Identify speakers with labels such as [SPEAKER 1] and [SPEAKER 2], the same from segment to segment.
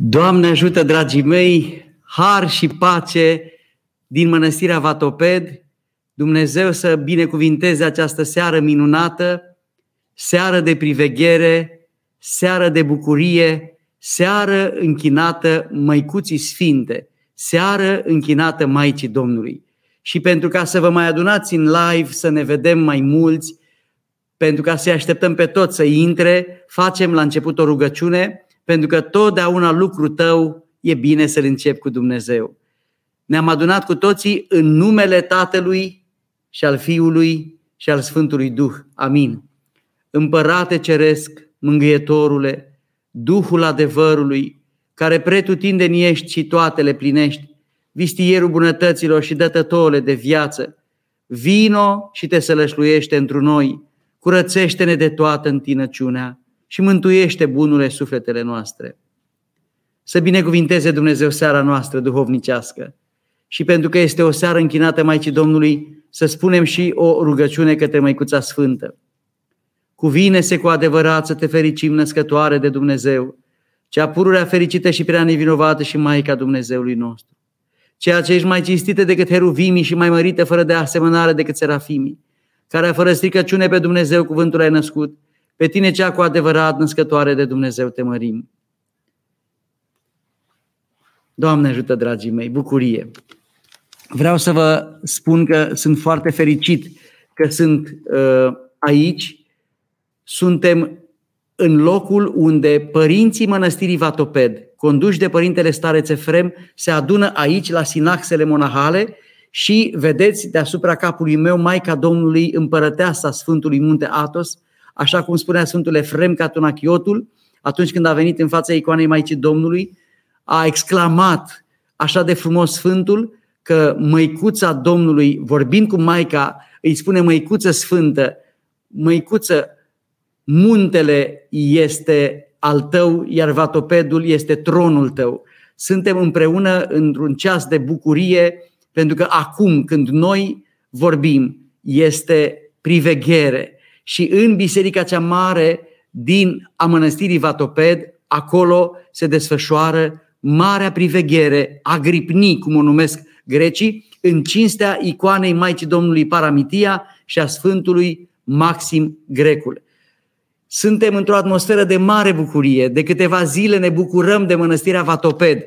[SPEAKER 1] Doamne ajută, dragii mei, har și pace din Mănăstirea Vatoped, Dumnezeu să binecuvinteze această seară minunată, seară de priveghere, seară de bucurie, seară închinată Măicuții Sfinte, seară închinată Maicii Domnului. Și pentru ca să vă mai adunați în live, să ne vedem mai mulți, pentru ca să-i așteptăm pe toți să intre, facem la început o rugăciune, pentru că totdeauna lucrul tău e bine să-l începi cu Dumnezeu. Ne-am adunat cu toții în numele Tatălui și al Fiului și al Sfântului Duh. Amin. Împărate Ceresc, Mângâietorule, Duhul adevărului, care pretutindeni ești și toate le plinești, vistierul bunătăților și dătătole de viață, vino și te sălășluiește întru noi, curățește-ne de toată întinăciunea și mântuiește bunurile sufletele noastre. Să binecuvinteze Dumnezeu seara noastră duhovnicească și pentru că este o seară închinată Maicii Domnului, să spunem și o rugăciune către Măicuța Sfântă. Cuvine-se cu adevărat să te fericim născătoare de Dumnezeu, cea pururea fericită și prea nevinovată și Maica Dumnezeului nostru. Ceea ce ești mai cinstită decât heruvimii și mai mărită fără de asemănare decât serafimii, care fără stricăciune pe Dumnezeu cuvântul ai născut, pe tine cea cu adevărat născătoare de Dumnezeu te mărim. Doamne ajută, dragii mei, bucurie! Vreau să vă spun că sunt foarte fericit că sunt uh, aici. Suntem în locul unde părinții mănăstirii Vatoped, conduși de părintele stareț Efrem, se adună aici la sinaxele monahale și vedeți deasupra capului meu Maica Domnului împărăteasa Sfântului Munte Atos, așa cum spunea Sfântul Efrem Catunachiotul, atunci când a venit în fața icoanei Maicii Domnului, a exclamat așa de frumos Sfântul că măicuța Domnului, vorbind cu Maica, îi spune măicuță sfântă, măicuță, muntele este al tău, iar vatopedul este tronul tău. Suntem împreună într-un ceas de bucurie, pentru că acum, când noi vorbim, este priveghere. Și în biserica cea mare din a mănăstirii Vatoped, acolo se desfășoară marea priveghere, agripni, cum o numesc grecii, în cinstea icoanei Maicii Domnului Paramitia și a Sfântului Maxim Grecul. Suntem într-o atmosferă de mare bucurie. De câteva zile ne bucurăm de mănăstirea Vatoped.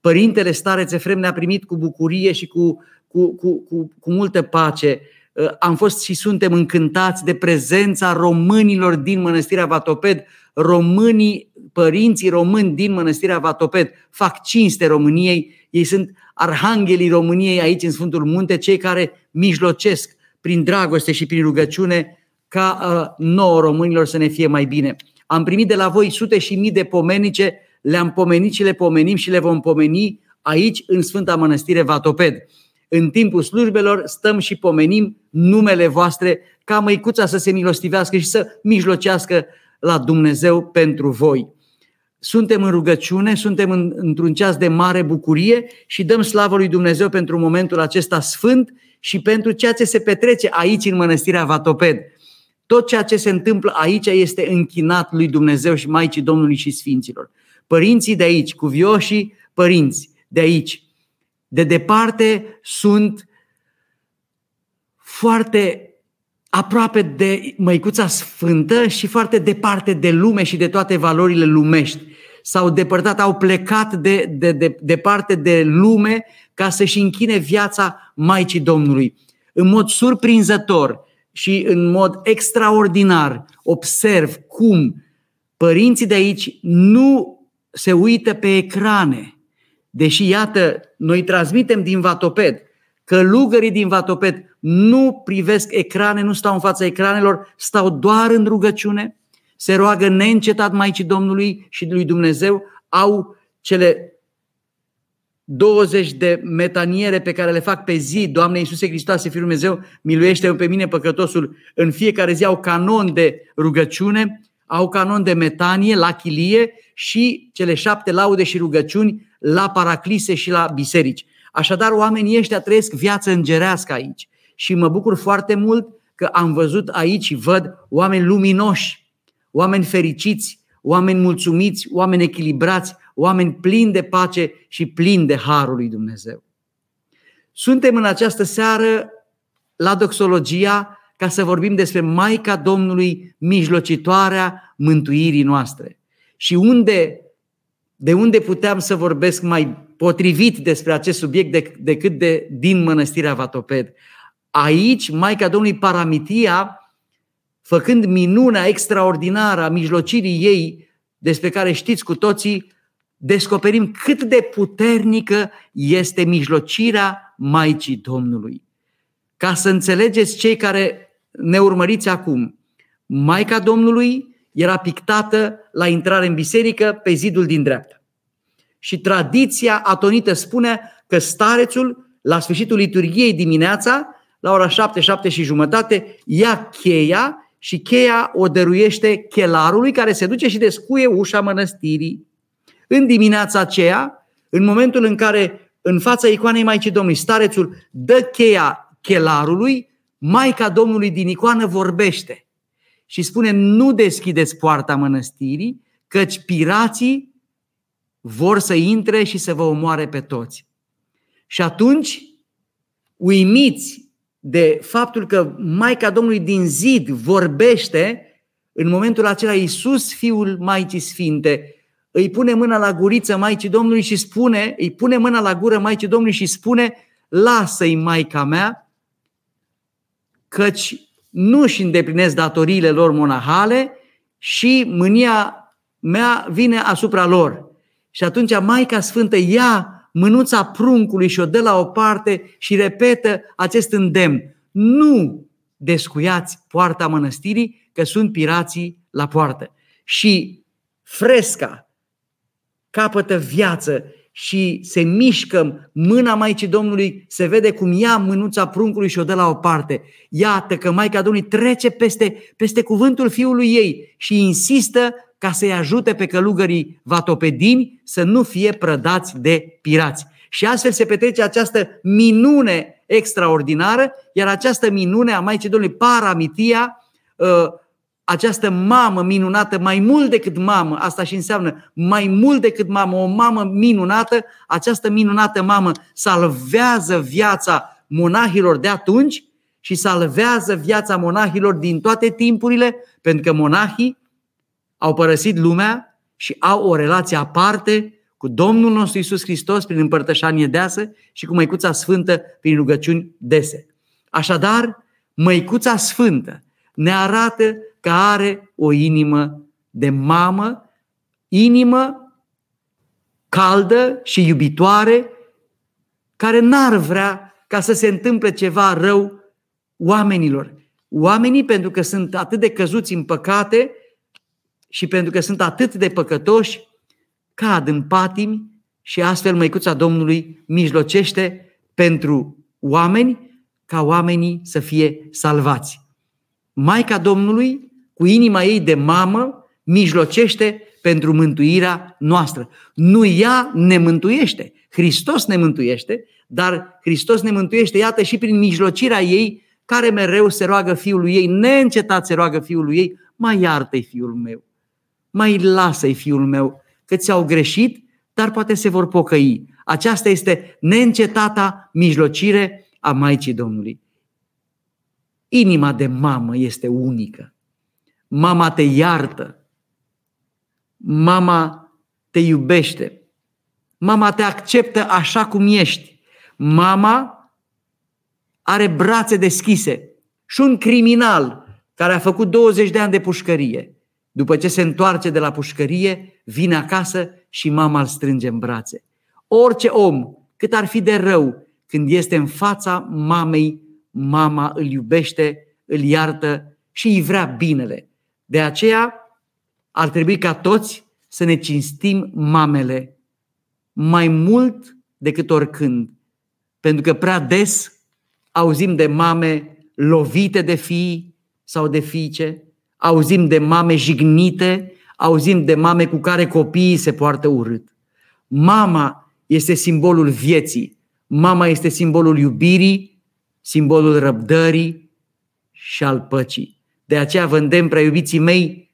[SPEAKER 1] Părintele Stareț Efrem ne-a primit cu bucurie și cu, cu, cu, cu, cu multă pace. Uh, am fost și suntem încântați de prezența românilor din mănăstirea Vatoped. Românii, părinții români din mănăstirea Vatoped fac cinste României. Ei sunt arhanghelii României aici în Sfântul Munte, cei care mijlocesc prin dragoste și prin rugăciune ca uh, nouă românilor să ne fie mai bine. Am primit de la voi sute și mii de pomenice, le-am pomenit și le pomenim și le vom pomeni aici în Sfânta Mănăstire Vatoped. În timpul slujbelor stăm și pomenim numele voastre ca măicuța să se milostivească și să mijlocească la Dumnezeu pentru voi. Suntem în rugăciune, suntem în, într-un ceas de mare bucurie și dăm slavă lui Dumnezeu pentru momentul acesta sfânt și pentru ceea ce se petrece aici în mănăstirea Vatoped. Tot ceea ce se întâmplă aici este închinat lui Dumnezeu și Maicii Domnului și Sfinților. Părinții de aici, cuvioșii părinți de aici, de departe sunt foarte aproape de Măicuța Sfântă și foarte departe de lume și de toate valorile lumești. S-au depărtat, au plecat de, de, de, departe de lume ca să-și închine viața Maicii Domnului. În mod surprinzător și în mod extraordinar observ cum părinții de aici nu se uită pe ecrane. Deși, iată, noi transmitem din Vatoped, Călugării din Vatoped nu privesc ecrane, nu stau în fața ecranelor, stau doar în rugăciune, se roagă neîncetat Maicii Domnului și lui Dumnezeu, au cele 20 de metaniere pe care le fac pe zi, Doamne Iisuse Hristoase, Fiul Dumnezeu, miluiește pe mine păcătosul, în fiecare zi au canon de rugăciune, au canon de metanie la chilie și cele șapte laude și rugăciuni la paraclise și la biserici. Așadar, oamenii ăștia trăiesc viață îngerească aici. Și mă bucur foarte mult că am văzut aici și văd oameni luminoși, oameni fericiți, oameni mulțumiți, oameni echilibrați, oameni plini de pace și plini de harul lui Dumnezeu. Suntem în această seară la doxologia ca să vorbim despre Maica Domnului, mijlocitoarea mântuirii noastre. Și unde, de unde puteam să vorbesc mai potrivit despre acest subiect decât de, din mănăstirea Vatoped. Aici, Maica Domnului Paramitia, făcând minunea extraordinară a mijlocirii ei, despre care știți cu toții, descoperim cât de puternică este mijlocirea Maicii Domnului. Ca să înțelegeți cei care ne urmăriți acum, Maica Domnului era pictată la intrare în biserică pe zidul din dreapta. Și tradiția atonită spune că starețul, la sfârșitul liturgiei dimineața, la ora 7, 7 și jumătate, ia cheia și cheia o dăruiește chelarului care se duce și descuie ușa mănăstirii. În dimineața aceea, în momentul în care în fața icoanei Maicii Domnului starețul dă cheia chelarului, Maica Domnului din icoană vorbește și spune nu deschideți poarta mănăstirii, căci pirații vor să intre și să vă omoare pe toți. Și atunci, uimiți de faptul că Maica Domnului din zid vorbește, în momentul acela Iisus, Fiul Maicii Sfinte, îi pune mâna la guriță Maicii Domnului și spune, îi pune mâna la gură Maicii Domnului și spune, lasă-i Maica mea, căci nu își îndeplinesc datoriile lor monahale și mânia mea vine asupra lor. Și atunci Maica Sfântă ia mânuța pruncului și o dă la o parte și repetă acest îndemn. Nu descuiați poarta mănăstirii, că sunt pirații la poartă. Și fresca capătă viață și se mișcă mâna Maicii Domnului, se vede cum ia mânuța pruncului și o dă la o parte. Iată că Maica Domnului trece peste, peste cuvântul fiului ei și insistă ca să-i ajute pe călugării vatopedini să nu fie prădați de pirați. Și astfel se petrece această minune extraordinară, iar această minune a Maicii Domnului Paramitia, uh, această mamă minunată, mai mult decât mamă, asta și înseamnă mai mult decât mamă, o mamă minunată, această minunată mamă salvează viața monahilor de atunci și salvează viața monahilor din toate timpurile, pentru că monahii au părăsit lumea și au o relație aparte cu Domnul nostru Isus Hristos prin împărtășanie deasă și cu Măicuța Sfântă prin rugăciuni dese. Așadar, Măicuța Sfântă ne arată că are o inimă de mamă, inimă caldă și iubitoare, care n-ar vrea ca să se întâmple ceva rău oamenilor. Oamenii, pentru că sunt atât de căzuți în păcate și pentru că sunt atât de păcătoși, cad în patimi și astfel Măicuța Domnului mijlocește pentru oameni ca oamenii să fie salvați. Maica Domnului, cu inima ei de mamă, mijlocește pentru mântuirea noastră. Nu ea ne mântuiește, Hristos ne mântuiește, dar Hristos ne mântuiește, iată, și prin mijlocirea ei, care mereu se roagă Fiului ei, neîncetat se roagă Fiului ei, mai iartă-i Fiul meu, mai lasă-i Fiul meu, că ți-au greșit, dar poate se vor pocăi. Aceasta este neîncetata mijlocire a Maicii Domnului. Inima de mamă este unică. Mama te iartă. Mama te iubește. Mama te acceptă așa cum ești. Mama are brațe deschise. Și un criminal care a făcut 20 de ani de pușcărie, după ce se întoarce de la pușcărie, vine acasă și mama îl strânge în brațe. Orice om, cât ar fi de rău, când este în fața mamei mama îl iubește, îl iartă și îi vrea binele. De aceea ar trebui ca toți să ne cinstim mamele mai mult decât oricând. Pentru că prea des auzim de mame lovite de fii sau de fiice, auzim de mame jignite, auzim de mame cu care copiii se poartă urât. Mama este simbolul vieții, mama este simbolul iubirii, simbolul răbdării și al păcii. De aceea vă îndemn, prea iubiții mei,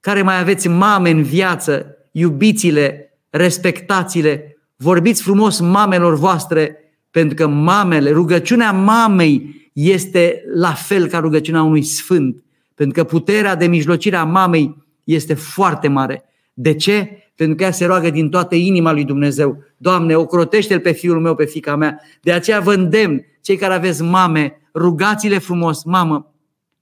[SPEAKER 1] care mai aveți mame în viață, iubiți-le respectați-le, vorbiți frumos mamelor voastre, pentru că mamele, rugăciunea mamei este la fel ca rugăciunea unui sfânt, pentru că puterea de mijlocire a mamei este foarte mare. De ce? Pentru că ea se roagă din toată inima lui Dumnezeu. Doamne, ocrotește-l pe fiul meu, pe fica mea. De aceea vă îndemn, cei care aveți mame, rugați-le frumos, mamă,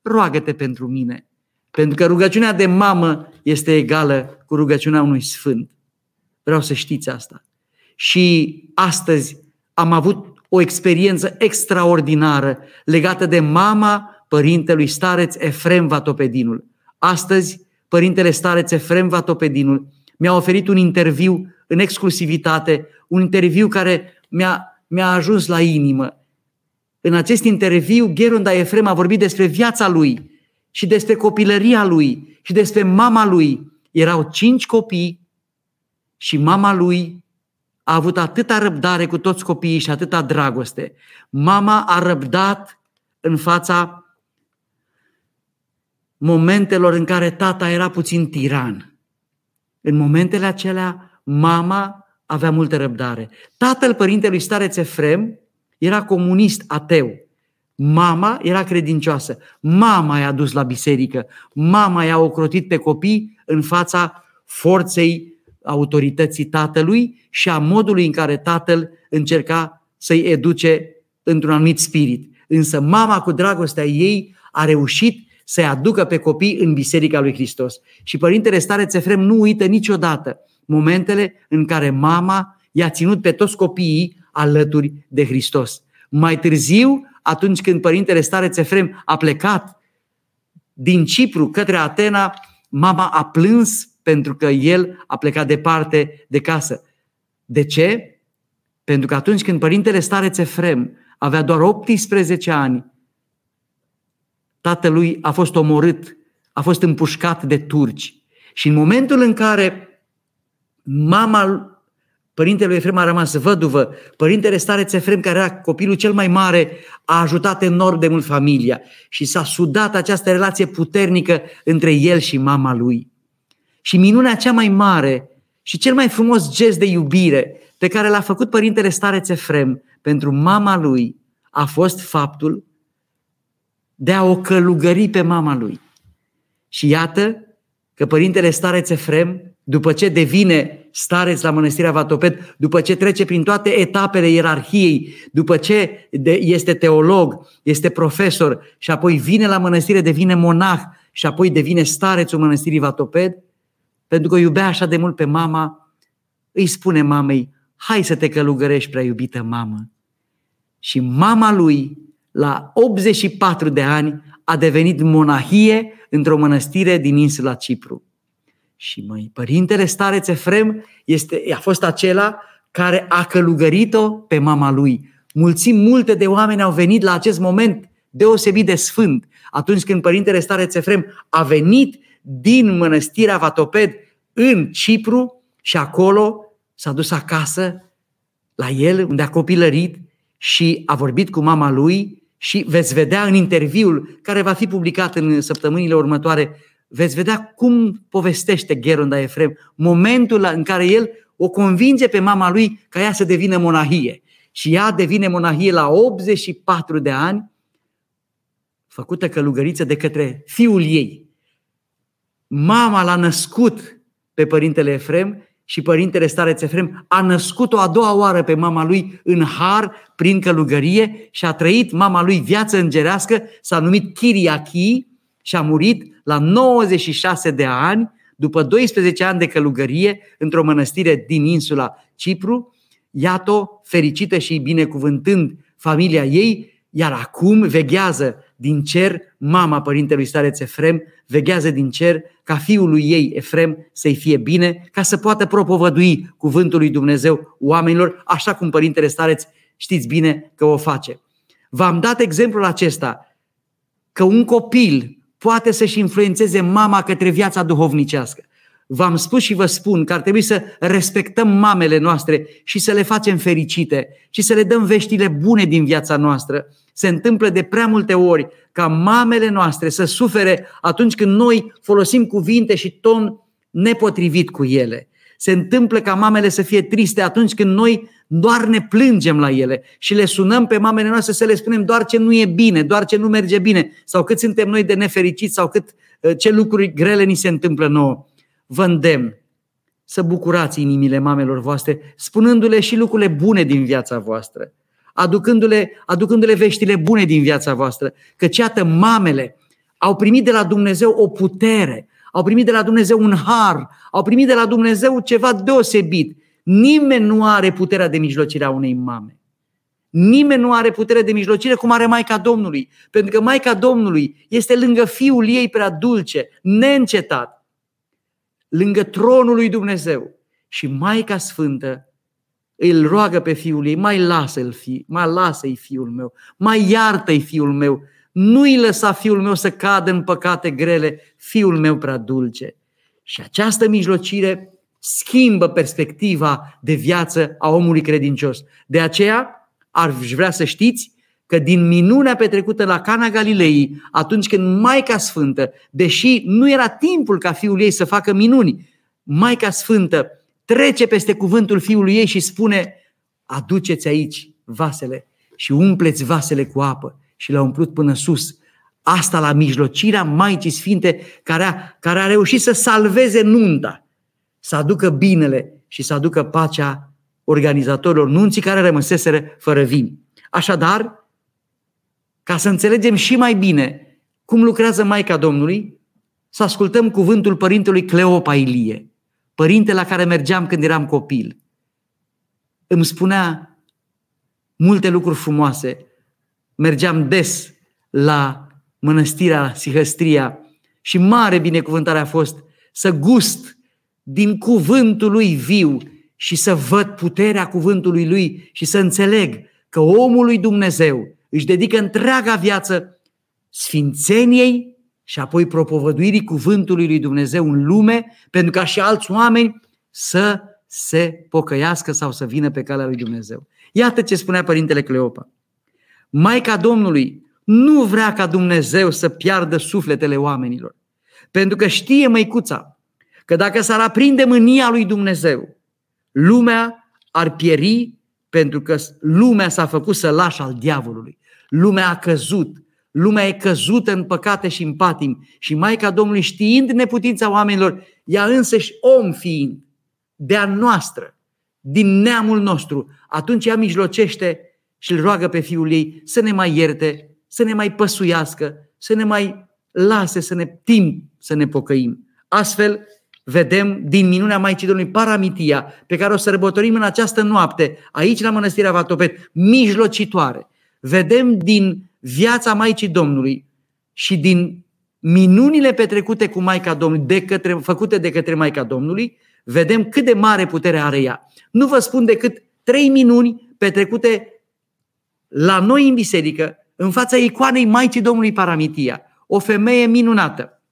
[SPEAKER 1] roagă-te pentru mine. Pentru că rugăciunea de mamă este egală cu rugăciunea unui sfânt. Vreau să știți asta. Și astăzi am avut o experiență extraordinară legată de mama părintelui stareț Efrem Vatopedinul. Astăzi, părintele stareț Efrem Vatopedinul mi-a oferit un interviu în exclusivitate, un interviu care mi-a, mi-a ajuns la inimă. În acest interviu, Gheronda Efrem a vorbit despre viața lui și despre copilăria lui și despre mama lui. Erau cinci copii și mama lui a avut atâta răbdare cu toți copiii și atâta dragoste. Mama a răbdat în fața momentelor în care tata era puțin tiran. În momentele acelea, mama avea multă răbdare. Tatăl părintelui stareț Efrem era comunist ateu. Mama era credincioasă. Mama i-a dus la biserică. Mama i-a ocrotit pe copii în fața forței autorității tatălui și a modului în care tatăl încerca să-i educe într-un anumit spirit. Însă mama cu dragostea ei a reușit să-i aducă pe copii în Biserica lui Hristos. Și Părintele Stareț Țefrem nu uită niciodată momentele în care mama i-a ținut pe toți copiii alături de Hristos. Mai târziu, atunci când Părintele Stareț Efrem a plecat din Cipru către Atena, mama a plâns pentru că el a plecat departe de casă. De ce? Pentru că atunci când părintele stareț Efrem avea doar 18 ani, tatălui a fost omorât, a fost împușcat de turci. Și în momentul în care mama părintele Efrem a rămas văduvă, părintele stareț Efrem, care era copilul cel mai mare, a ajutat enorm de mult familia și s-a sudat această relație puternică între el și mama lui. Și minunea cea mai mare și cel mai frumos gest de iubire pe care l-a făcut părintele stareț Efrem pentru mama lui a fost faptul de a o călugări pe mama lui. Și iată că părintele stareț Efrem, după ce devine stareț la mănăstirea Vatoped, după ce trece prin toate etapele ierarhiei, după ce este teolog, este profesor și apoi vine la mănăstire, devine monah și apoi devine starețul mănăstirii Vatoped, pentru că iubea așa de mult pe mama, îi spune mamei, hai să te călugărești, prea iubită mamă. Și mama lui, la 84 de ani, a devenit monahie într-o mănăstire din insula Cipru. Și măi, părintele stareț Țefrem este, a fost acela care a călugărit-o pe mama lui. Mulțim multe de oameni au venit la acest moment deosebit de sfânt. Atunci când părintele stareț Țefrem a venit din mănăstirea Vatoped în Cipru și acolo s-a dus acasă la el, unde a copilărit și a vorbit cu mama lui și veți vedea în interviul care va fi publicat în săptămânile următoare, veți vedea cum povestește Geronda Efrem momentul în care el o convinge pe mama lui ca ea să devină monahie. Și ea devine monahie la 84 de ani, făcută călugăriță de către fiul ei. Mama l-a născut pe părintele Efrem și părintele stareț Efrem a născut-o a doua oară pe mama lui în har prin călugărie și a trăit mama lui viață îngerească, s-a numit Chiriachi și a murit la 96 de ani, după 12 ani de călugărie, într-o mănăstire din insula Cipru, iată fericită și binecuvântând familia ei, iar acum veghează din cer mama părintelui stareț Efrem, veghează din cer ca fiul lui ei, Efrem, să-i fie bine, ca să poată propovădui cuvântul lui Dumnezeu oamenilor, așa cum părintele stareț știți bine că o face. V-am dat exemplul acesta, că un copil poate să-și influențeze mama către viața duhovnicească. V-am spus și vă spun că ar trebui să respectăm mamele noastre și să le facem fericite și să le dăm veștile bune din viața noastră. Se întâmplă de prea multe ori ca mamele noastre să sufere atunci când noi folosim cuvinte și ton nepotrivit cu ele. Se întâmplă ca mamele să fie triste atunci când noi doar ne plângem la ele și le sunăm pe mamele noastre să le spunem doar ce nu e bine, doar ce nu merge bine sau cât suntem noi de nefericiți sau cât uh, ce lucruri grele ni se întâmplă nouă. Vă îndemn să bucurați inimile mamelor voastre, spunându-le și lucrurile bune din viața voastră, aducându-le, aducându-le veștile bune din viața voastră, că ceată mamele au primit de la Dumnezeu o putere, au primit de la Dumnezeu un har, au primit de la Dumnezeu ceva deosebit. Nimeni nu are puterea de mijlocire a unei mame. Nimeni nu are putere de mijlocire cum are Maica Domnului. Pentru că Maica Domnului este lângă Fiul ei prea dulce, neîncetat, lângă tronul lui Dumnezeu. Și Maica Sfântă îl roagă pe Fiul ei, mai lasă-l fi, mai lasă-i Fiul meu, mai iartă-i Fiul meu, nu-i lăsa fiul meu să cadă în păcate grele, fiul meu prea dulce. Și această mijlocire schimbă perspectiva de viață a omului credincios. De aceea, ar vrea să știți că din minunea petrecută la Cana Galilei, atunci când Maica Sfântă, deși nu era timpul ca fiul ei să facă minuni, Maica Sfântă trece peste cuvântul fiului ei și spune aduceți aici vasele și umpleți vasele cu apă și l-a umplut până sus. Asta la mijlocirea Maicii Sfinte care a, care a reușit să salveze nunta, să aducă binele și să aducă pacea organizatorilor nunții care rămăseseră fără vin. Așadar, ca să înțelegem și mai bine cum lucrează Maica Domnului, să ascultăm cuvântul părintelui Cleopa Ilie, părinte la care mergeam când eram copil. Îmi spunea multe lucruri frumoase mergeam des la mănăstirea Sihăstria și mare binecuvântare a fost să gust din cuvântul lui viu și să văd puterea cuvântului lui și să înțeleg că omul lui Dumnezeu își dedică întreaga viață sfințeniei și apoi propovăduirii cuvântului lui Dumnezeu în lume, pentru ca și alți oameni să se pocăiască sau să vină pe calea lui Dumnezeu. Iată ce spunea Părintele Cleopa. Maica Domnului nu vrea ca Dumnezeu să piardă sufletele oamenilor. Pentru că știe măicuța că dacă s-ar aprinde mânia lui Dumnezeu, lumea ar pieri pentru că lumea s-a făcut să laș al diavolului. Lumea a căzut. Lumea e căzută în păcate și în patim. Și Maica Domnului știind neputința oamenilor, ea însăși om fiind, de-a noastră, din neamul nostru, atunci ea mijlocește și îl roagă pe fiul ei să ne mai ierte, să ne mai păsuiască, să ne mai lase să ne timp să ne pocăim. Astfel, vedem din minunea Maicii Domnului Paramitia, pe care o sărbătorim în această noapte, aici la Mănăstirea Vatopet, mijlocitoare. Vedem din viața Maicii Domnului și din minunile petrecute cu Maica Domnului, de către, făcute de către Maica Domnului, vedem cât de mare putere are ea. Nu vă spun decât trei minuni petrecute la noi în biserică, în fața icoanei Maicii Domnului Paramitia, o femeie minunată,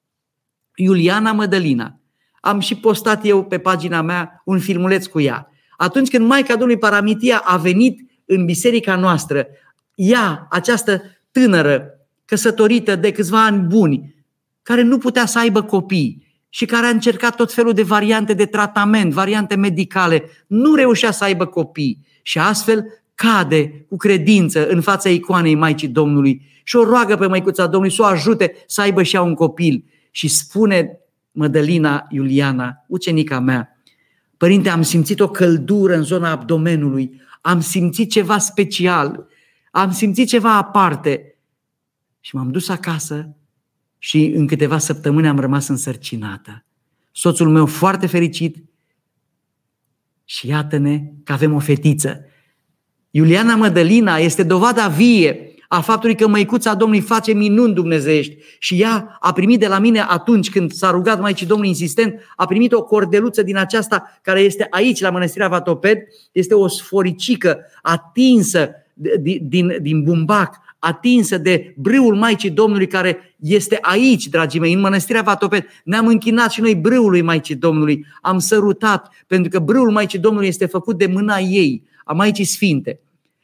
[SPEAKER 1] Iuliana Mădălina. Am și postat eu pe pagina mea un filmuleț cu ea. Atunci când Maica Domnului Paramitia a venit în biserica noastră, ea, această tânără, căsătorită de câțiva ani buni, care nu putea să aibă copii și care a încercat tot felul de variante de tratament, variante medicale, nu reușea să aibă copii și astfel cade cu credință în fața icoanei Maicii Domnului și o roagă pe Măicuța Domnului să o ajute să aibă și ea un copil. Și spune Mădălina Iuliana, ucenica mea, Părinte, am simțit o căldură în zona abdomenului, am simțit ceva special, am simțit ceva aparte. Și m-am dus acasă și în câteva săptămâni am rămas însărcinată. Soțul meu foarte fericit și iată-ne că avem o fetiță. Iuliana Mădălina este dovada vie a faptului că măicuța Domnului face minuni dumnezeiești și ea a primit de la mine atunci când s-a rugat Maicii Domnului insistent, a primit o cordeluță din aceasta care este aici la Mănăstirea Vatoped, este o sforicică atinsă din, din, din bumbac, atinsă de brâul Maicii Domnului care este aici, dragii mei, în Mănăstirea Vatoped. Ne-am închinat și noi brâului Maicii Domnului, am sărutat, pentru că brâul Maicii Domnului este făcut de mâna ei, a Maicii Sfinte.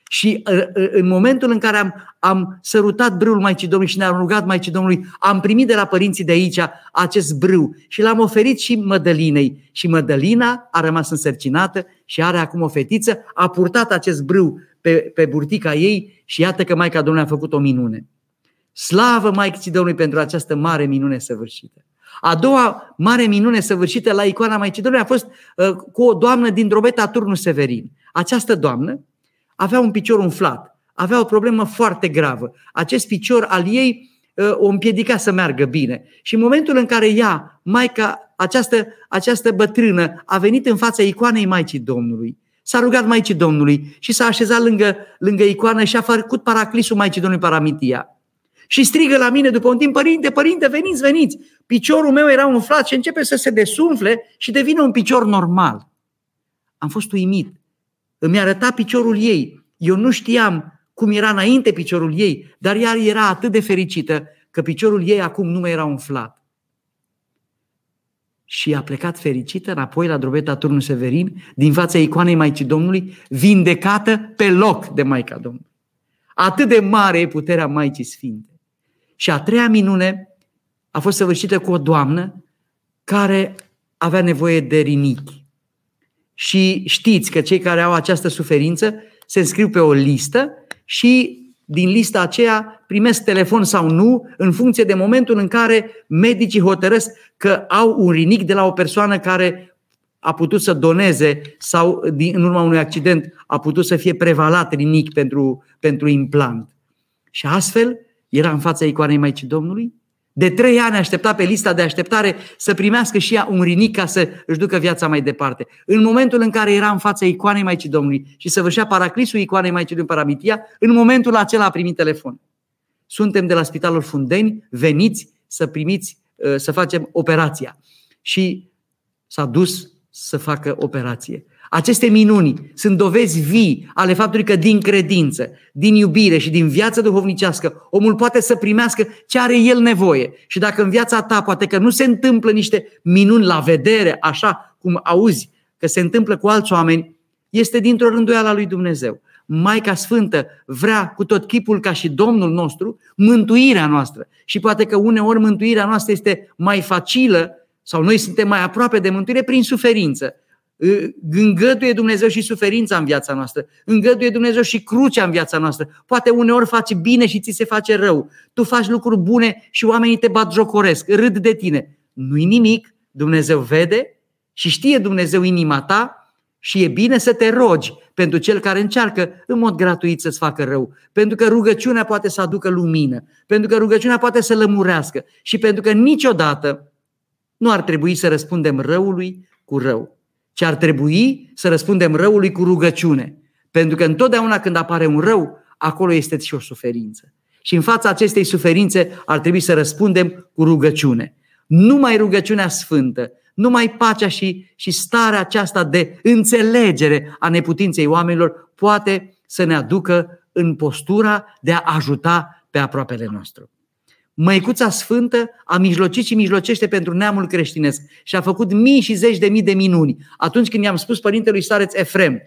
[SPEAKER 1] Și uh, uh, în momentul în care am, am sărutat brâul Maicii Domnului și ne-am rugat Maicii Domnului, am primit de la părinții de aici acest brâu și l-am oferit și Mădălinei. Și Mădălina a rămas însărcinată și are acum o fetiță, a purtat acest brâu pe, pe burtica ei și iată că Maica Domnului a făcut o minune. Slavă Maicii Domnului pentru această mare minune săvârșită. A doua mare minune săvârșită la icoana Maicii Domnului a fost uh, cu o doamnă din Drobeta Turnu Severin. Această doamnă avea un picior umflat, avea o problemă foarte gravă. Acest picior al ei uh, o împiedica să meargă bine. Și în momentul în care ea, maica, această, această bătrână, a venit în fața icoanei Maicii Domnului, s-a rugat Maicii Domnului și s-a așezat lângă, lângă icoană și a făcut paraclisul Maicii Domnului Paramitia. Și strigă la mine după un timp, părinte, părinte, veniți, veniți. Piciorul meu era umflat și începe să se desumfle și devine un picior normal. Am fost uimit. Îmi arăta piciorul ei. Eu nu știam cum era înainte piciorul ei, dar ea era atât de fericită că piciorul ei acum nu mai era umflat. Și a plecat fericită înapoi la drobeta Turnul Severin, din fața icoanei Maicii Domnului, vindecată pe loc de Maica Domnului. Atât de mare e puterea Maicii Sfinte. Și a treia minune a fost săvârșită cu o doamnă care avea nevoie de rinichi. Și știți că cei care au această suferință se înscriu pe o listă și din lista aceea primesc telefon sau nu în funcție de momentul în care medicii hotărăsc că au un rinic de la o persoană care a putut să doneze sau din, în urma unui accident a putut să fie prevalat rinic pentru, pentru implant. Și astfel era în fața icoanei Maicii Domnului? De trei ani aștepta pe lista de așteptare să primească și ea un rinic ca să își ducă viața mai departe. În momentul în care era în fața icoanei Maicii Domnului și să vășea paraclisul icoanei Maicii Domnului Paramitia, în momentul acela a primit telefon. Suntem de la Spitalul Fundeni, veniți să primiți, uh, să facem operația. Și s-a dus să facă operație. Aceste minuni sunt dovezi vii ale faptului că din credință, din iubire și din viață duhovnicească, omul poate să primească ce are el nevoie. Și dacă în viața ta poate că nu se întâmplă niște minuni la vedere, așa cum auzi că se întâmplă cu alți oameni, este dintr-o rânduială a lui Dumnezeu. Maica Sfântă vrea cu tot chipul ca și Domnul nostru mântuirea noastră. Și poate că uneori mântuirea noastră este mai facilă sau noi suntem mai aproape de mântuire prin suferință îngăduie Dumnezeu și suferința în viața noastră, îngăduie Dumnezeu și crucea în viața noastră. Poate uneori faci bine și ți se face rău. Tu faci lucruri bune și oamenii te bat jocoresc, râd de tine. Nu-i nimic, Dumnezeu vede și știe Dumnezeu inima ta și e bine să te rogi pentru cel care încearcă în mod gratuit să-ți facă rău. Pentru că rugăciunea poate să aducă lumină, pentru că rugăciunea poate să lămurească și pentru că niciodată nu ar trebui să răspundem răului cu rău ci ar trebui să răspundem răului cu rugăciune. Pentru că întotdeauna când apare un rău, acolo este și o suferință. Și în fața acestei suferințe ar trebui să răspundem cu rugăciune. Numai rugăciunea sfântă, numai pacea și, și starea aceasta de înțelegere a neputinței oamenilor poate să ne aducă în postura de a ajuta pe aproapele nostru. Măicuța Sfântă a mijlocit și mijlocește pentru neamul creștinesc și a făcut mii și zeci de mii de minuni. Atunci când i-am spus părintelui Stareț Efrem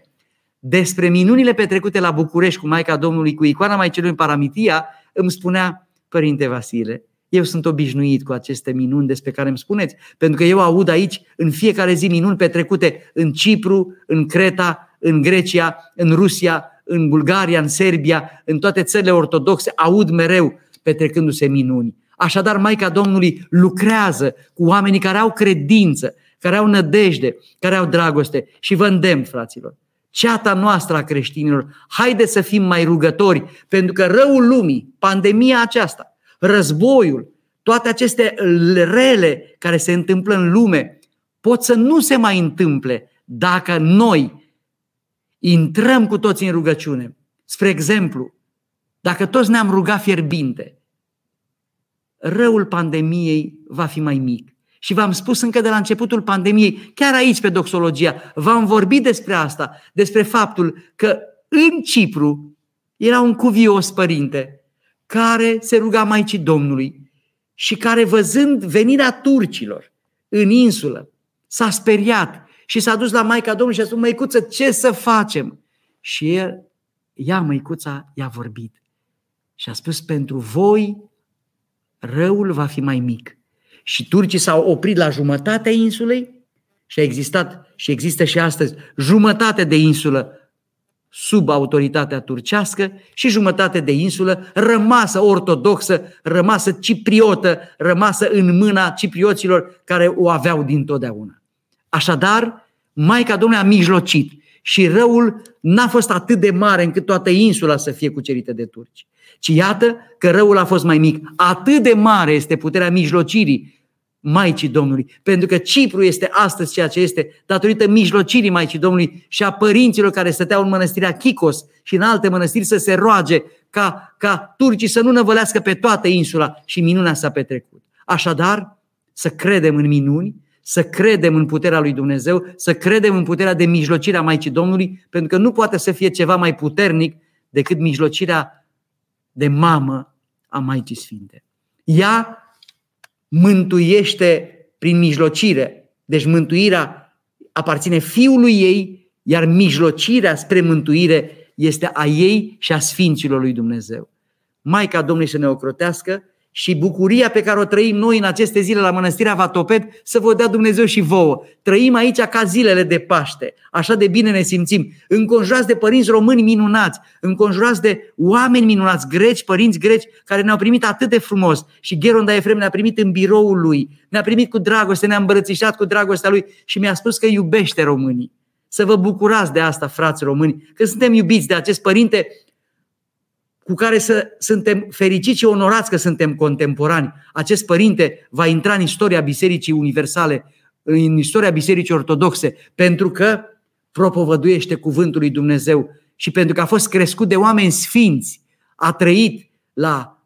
[SPEAKER 1] despre minunile petrecute la București cu Maica Domnului, cu icoana Maicii în Paramitia, îmi spunea, Părinte Vasile, eu sunt obișnuit cu aceste minuni despre care îmi spuneți, pentru că eu aud aici în fiecare zi minuni petrecute în Cipru, în Creta, în Grecia, în Rusia, în Bulgaria, în Serbia, în toate țările ortodoxe, aud mereu petrecându-se minuni. Așadar, Maica Domnului lucrează cu oamenii care au credință, care au nădejde, care au dragoste. Și vă îndemn, fraților, ceata noastră a creștinilor, haide să fim mai rugători, pentru că răul lumii, pandemia aceasta, războiul, toate aceste rele care se întâmplă în lume, pot să nu se mai întâmple dacă noi intrăm cu toții în rugăciune. Spre exemplu, dacă toți ne-am rugat fierbinte, răul pandemiei va fi mai mic. Și v-am spus încă de la începutul pandemiei, chiar aici pe doxologia, v-am vorbit despre asta, despre faptul că în Cipru era un cuvios părinte care se ruga Maicii Domnului și care văzând venirea turcilor în insulă, s-a speriat și s-a dus la Maica Domnului și a spus, măicuță, ce să facem? Și el ea, măicuța, i-a vorbit și a spus, pentru voi răul va fi mai mic. Și turcii s-au oprit la jumătatea insulei și a existat și există și astăzi jumătate de insulă sub autoritatea turcească și jumătate de insulă rămasă ortodoxă, rămasă cipriotă, rămasă în mâna ciprioților care o aveau dintotdeauna. Așadar, Maica Domnului a mijlocit și răul n-a fost atât de mare încât toată insula să fie cucerită de turci. Ci iată că răul a fost mai mic. Atât de mare este puterea mijlocirii Maicii Domnului. Pentru că Cipru este astăzi ceea ce este datorită mijlocirii Maicii Domnului și a părinților care stăteau în mănăstirea Chicos și în alte mănăstiri să se roage ca, ca turcii să nu năvălească pe toată insula și minunea s-a petrecut. Așadar, să credem în minuni, să credem în puterea lui Dumnezeu, să credem în puterea de mijlocire a Maicii Domnului, pentru că nu poate să fie ceva mai puternic decât mijlocirea de mamă a Maicii Sfinte. Ea mântuiește prin mijlocire. Deci mântuirea aparține fiului ei, iar mijlocirea spre mântuire este a ei și a Sfinților lui Dumnezeu. Maica Domnului să ne ocrotească și bucuria pe care o trăim noi în aceste zile la Mănăstirea Vatoped să vă dea Dumnezeu și vouă. Trăim aici ca zilele de Paște, așa de bine ne simțim, înconjurați de părinți români minunați, înconjurați de oameni minunați, greci, părinți greci, care ne-au primit atât de frumos. Și Geronda Efrem ne-a primit în biroul lui, ne-a primit cu dragoste, ne-a îmbrățișat cu dragostea lui și mi-a spus că iubește românii. Să vă bucurați de asta, frați români, că suntem iubiți de acest părinte cu care să suntem fericiți și onorați că suntem contemporani. Acest părinte va intra în istoria Bisericii Universale, în istoria Bisericii Ortodoxe, pentru că propovăduiește cuvântul lui Dumnezeu și pentru că a fost crescut de oameni sfinți, a trăit la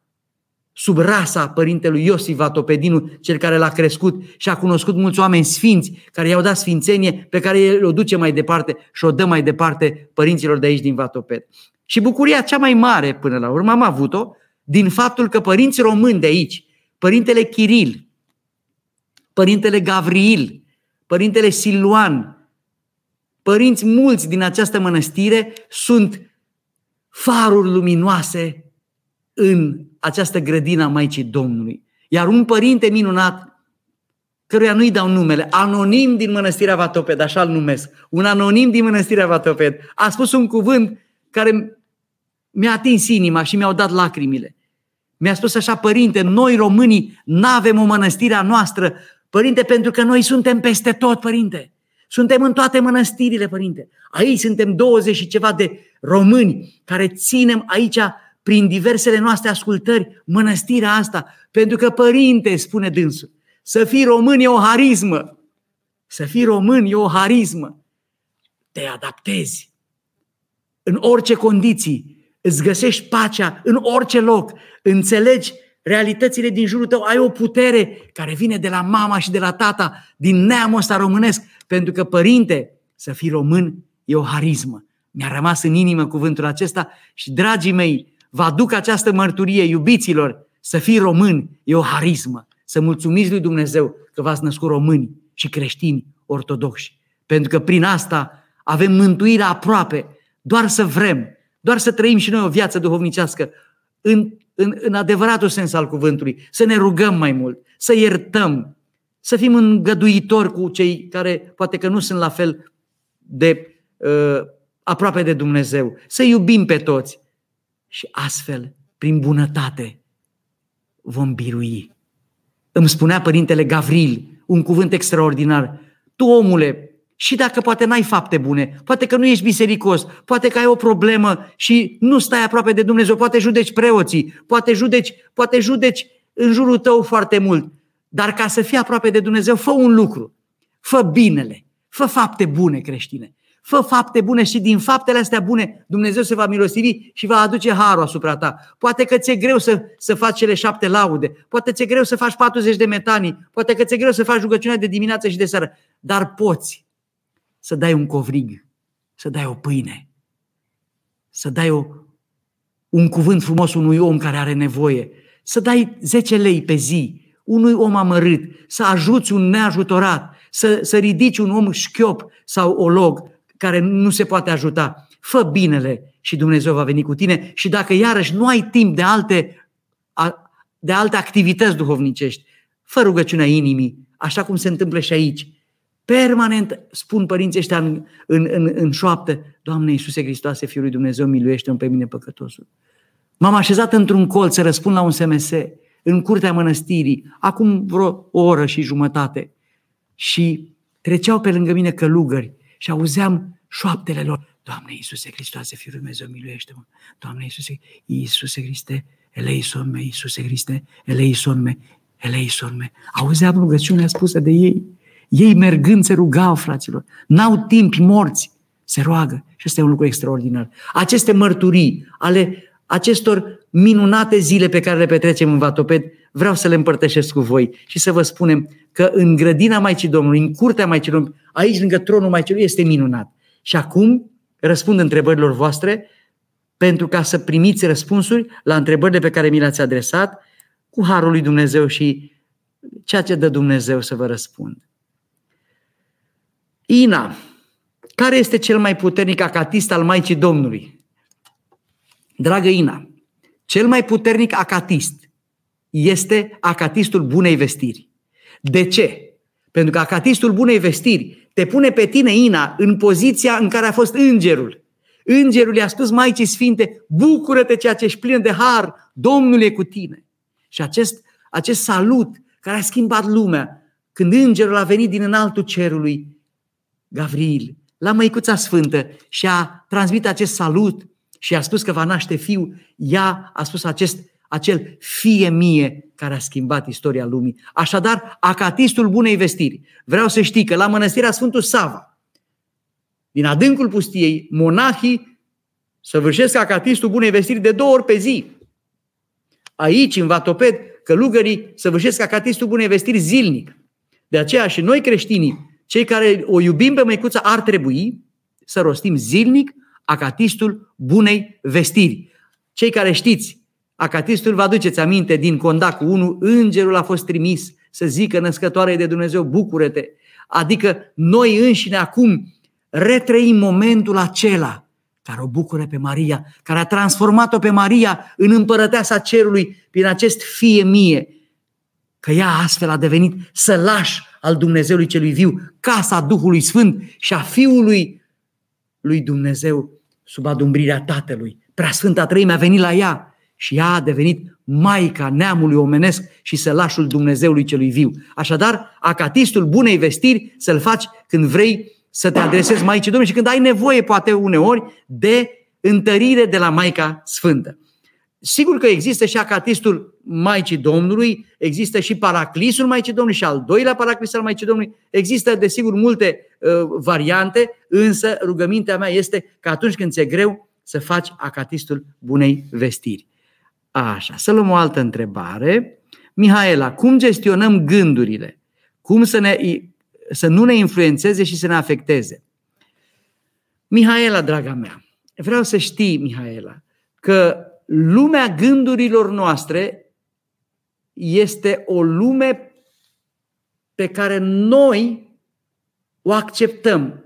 [SPEAKER 1] sub rasa părintelui Iosif Vatopedinu, cel care l-a crescut și a cunoscut mulți oameni sfinți care i-au dat sfințenie pe care el o duce mai departe și o dă mai departe părinților de aici din Vatoped. Și bucuria cea mai mare până la urmă am avut-o din faptul că părinți români de aici, părintele Chiril, părintele Gavriil, părintele Siluan, părinți mulți din această mănăstire sunt faruri luminoase în această grădină a Maicii Domnului. Iar un părinte minunat, căruia nu-i dau numele, anonim din Mănăstirea Vatoped, așa îl numesc, un anonim din Mănăstirea Vatoped, a spus un cuvânt care mi-a atins inima și mi-au dat lacrimile. Mi-a spus așa, părinte, noi românii nu avem o mănăstire a noastră, părinte, pentru că noi suntem peste tot, părinte. Suntem în toate mănăstirile, părinte. Aici suntem 20 și ceva de români care ținem aici prin diversele noastre ascultări mănăstirea asta. Pentru că, părinte, spune dânsul, să fii român e o harismă. Să fii român e o harismă. Te adaptezi în orice condiții, îți găsești pacea în orice loc, înțelegi realitățile din jurul tău, ai o putere care vine de la mama și de la tata, din neamul ăsta românesc, pentru că, părinte, să fii român e o harismă. Mi-a rămas în inimă cuvântul acesta și, dragii mei, vă aduc această mărturie, iubiților, să fii român e o harismă. Să mulțumiți lui Dumnezeu că v-ați născut români și creștini ortodoxi. Pentru că prin asta avem mântuirea aproape, doar să vrem, doar să trăim și noi o viață duhovnicească în, în, în adevăratul sens al cuvântului, să ne rugăm mai mult, să iertăm, să fim îngăduitori cu cei care poate că nu sunt la fel de uh, aproape de Dumnezeu, să iubim pe toți și astfel, prin bunătate, vom birui. Îmi spunea părintele Gavril un cuvânt extraordinar. Tu, omule, și dacă poate n-ai fapte bune, poate că nu ești bisericos, poate că ai o problemă și nu stai aproape de Dumnezeu, poate judeci preoții, poate judeci, poate judeci în jurul tău foarte mult. Dar ca să fii aproape de Dumnezeu, fă un lucru. Fă binele. Fă fapte bune creștine. Fă fapte bune și din faptele astea bune Dumnezeu se va milostivi și va aduce harul asupra ta. Poate că ți-e greu să, să faci cele șapte laude, poate ți-e greu să faci 40 de metanii, poate că ți-e greu să faci rugăciunea de dimineață și de seară, dar poți să dai un covrig, să dai o pâine, să dai o, un cuvânt frumos unui om care are nevoie, să dai 10 lei pe zi unui om amărât, să ajuți un neajutorat, să, să ridici un om șchiop sau olog care nu se poate ajuta. Fă binele și Dumnezeu va veni cu tine. Și dacă iarăși nu ai timp de alte, de alte activități duhovnicești, fă rugăciunea inimii, așa cum se întâmplă și aici. Permanent spun părinții ăștia în, în, în, în șoaptă, Doamne Iisuse Hristoase, Fiul lui Dumnezeu, miluiește-mă pe mine păcătosul. M-am așezat într-un colț să răspund la un SMS în curtea mănăstirii, acum vreo o oră și jumătate. Și treceau pe lângă mine călugări și auzeam șoaptele lor. Doamne Iisuse Hristoase, Fiul lui Dumnezeu, miluiește-mă. Doamne Iisuse, Iisuse Hriste, eleison me, Iisuse Hriste, eleison me, eleison me. Auzeam rugăciunea spusă de ei. Ei mergând se rugau, fraților. N-au timp morți. Se roagă. Și este un lucru extraordinar. Aceste mărturii ale acestor minunate zile pe care le petrecem în Vatoped, vreau să le împărtășesc cu voi și să vă spunem că în grădina Maicii Domnului, în curtea Maicii Domnului, aici lângă tronul Maicii Domnului, este minunat. Și acum răspund întrebărilor voastre pentru ca să primiți răspunsuri la întrebările pe care mi le-ați adresat cu Harul lui Dumnezeu și ceea ce dă Dumnezeu să vă răspund. Ina, care este cel mai puternic acatist al Maicii Domnului? Dragă Ina, cel mai puternic acatist este acatistul bunei vestiri. De ce? Pentru că acatistul bunei vestiri te pune pe tine, Ina, în poziția în care a fost îngerul. Îngerul i-a spus Maicii Sfinte, bucură-te ceea ce ești plin de har, Domnul e cu tine. Și acest, acest salut care a schimbat lumea, când îngerul a venit din înaltul cerului, Gavril, la Măicuța Sfântă și a transmit acest salut și a spus că va naște fiu, ea a spus acest, acel fie mie care a schimbat istoria lumii. Așadar, acatistul bunei vestiri. Vreau să știi că la mănăstirea Sfântul Sava, din adâncul pustiei, monahii săvârșesc acatistul bunei vestiri de două ori pe zi. Aici, în Vatoped, călugării săvârșesc acatistul bunei vestiri zilnic. De aceea și noi creștinii, cei care o iubim pe măicuța, ar trebui să rostim zilnic acatistul bunei vestiri. Cei care știți, acatistul vă aduceți aminte din Condacul 1, îngerul a fost trimis să zică născătoare de Dumnezeu, bucură-te. Adică noi înșine acum retrăim momentul acela care o bucură pe Maria, care a transformat-o pe Maria în împărăteasa cerului prin acest fie mie, că ea astfel a devenit sălaș al Dumnezeului celui viu, casa Duhului Sfânt și a Fiului lui Dumnezeu sub adumbrirea Tatălui. Preasfânta Trăime a venit la ea și ea a devenit Maica neamului omenesc și sălașul Dumnezeului celui viu. Așadar, acatistul bunei vestiri să-l faci când vrei să te adresezi Maicii Domnului și când ai nevoie, poate uneori, de întărire de la Maica Sfântă. Sigur că există și acatistul Maicii Domnului, există și paraclisul Maicii Domnului și al doilea paraclis al Maicii Domnului. Există, desigur, multe uh, variante, însă rugămintea mea este că atunci când ți-e greu să faci acatistul bunei vestiri. Așa, să luăm o altă întrebare. Mihaela, cum gestionăm gândurile? Cum să, ne, să nu ne influențeze și să ne afecteze? Mihaela, draga mea, vreau să știi, Mihaela, că lumea gândurilor noastre este o lume pe care noi o acceptăm.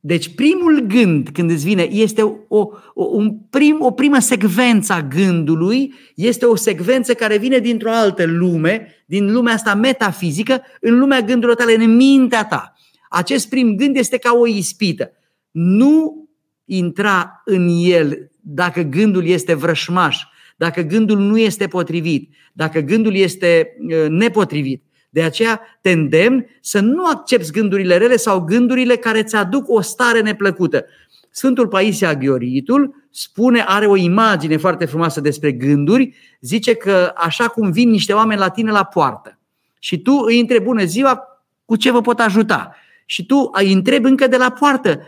[SPEAKER 1] Deci primul gând când îți vine este o, o, un prim, o primă secvență a gândului, este o secvență care vine dintr-o altă lume, din lumea asta metafizică, în lumea gândurilor tale, în mintea ta. Acest prim gând este ca o ispită. Nu intra în el dacă gândul este vrășmaș, dacă gândul nu este potrivit, dacă gândul este ă, nepotrivit. De aceea te îndemn să nu accepti gândurile rele sau gândurile care îți aduc o stare neplăcută. Sfântul Paisia Aghioritul spune, are o imagine foarte frumoasă despre gânduri, zice că așa cum vin niște oameni la tine la poartă și tu îi întrebi bună ziua, cu ce vă pot ajuta? Și tu îi întrebi încă de la poartă,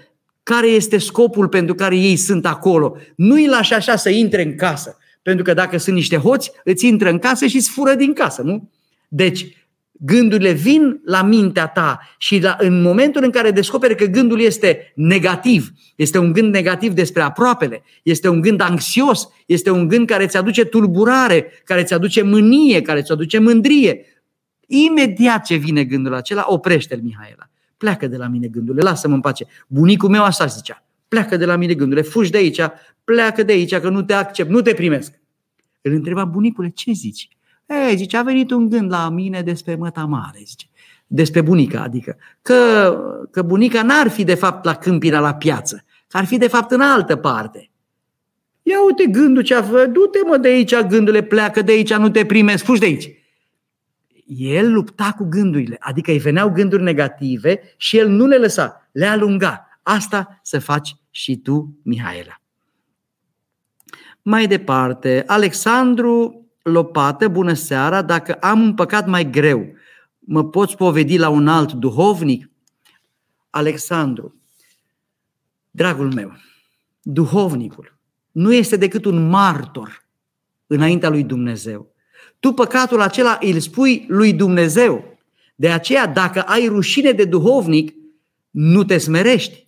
[SPEAKER 1] care este scopul pentru care ei sunt acolo. Nu îi lași așa să intre în casă. Pentru că dacă sunt niște hoți, îți intră în casă și îți fură din casă, nu? Deci, gândurile vin la mintea ta și la, în momentul în care descoperi că gândul este negativ, este un gând negativ despre aproapele, este un gând anxios, este un gând care îți aduce tulburare, care îți aduce mânie, care îți aduce mândrie, imediat ce vine gândul acela, oprește-l, Mihaela pleacă de la mine gândurile, lasă-mă în pace. Bunicul meu așa zicea, pleacă de la mine gândurile, fugi de aici, pleacă de aici, că nu te accept, nu te primesc. Îl întreba bunicule, ce zici? Ei, zice, a venit un gând la mine despre măta mare, zice, despre bunica, adică că, că bunica n-ar fi de fapt la câmpina, la piață, că ar fi de fapt în altă parte. Ia uite gândul ce a făcut, du-te mă de aici, gândurile pleacă de aici, nu te primesc, fugi de aici. El lupta cu gândurile, adică îi veneau gânduri negative și el nu le lăsa, le alunga. Asta să faci și tu, Mihaela. Mai departe, Alexandru Lopată, bună seara, dacă am un păcat mai greu, mă poți povedi la un alt duhovnic? Alexandru, dragul meu, duhovnicul nu este decât un martor înaintea lui Dumnezeu. Tu păcatul acela îl spui lui Dumnezeu. De aceea, dacă ai rușine de duhovnic, nu te smerești.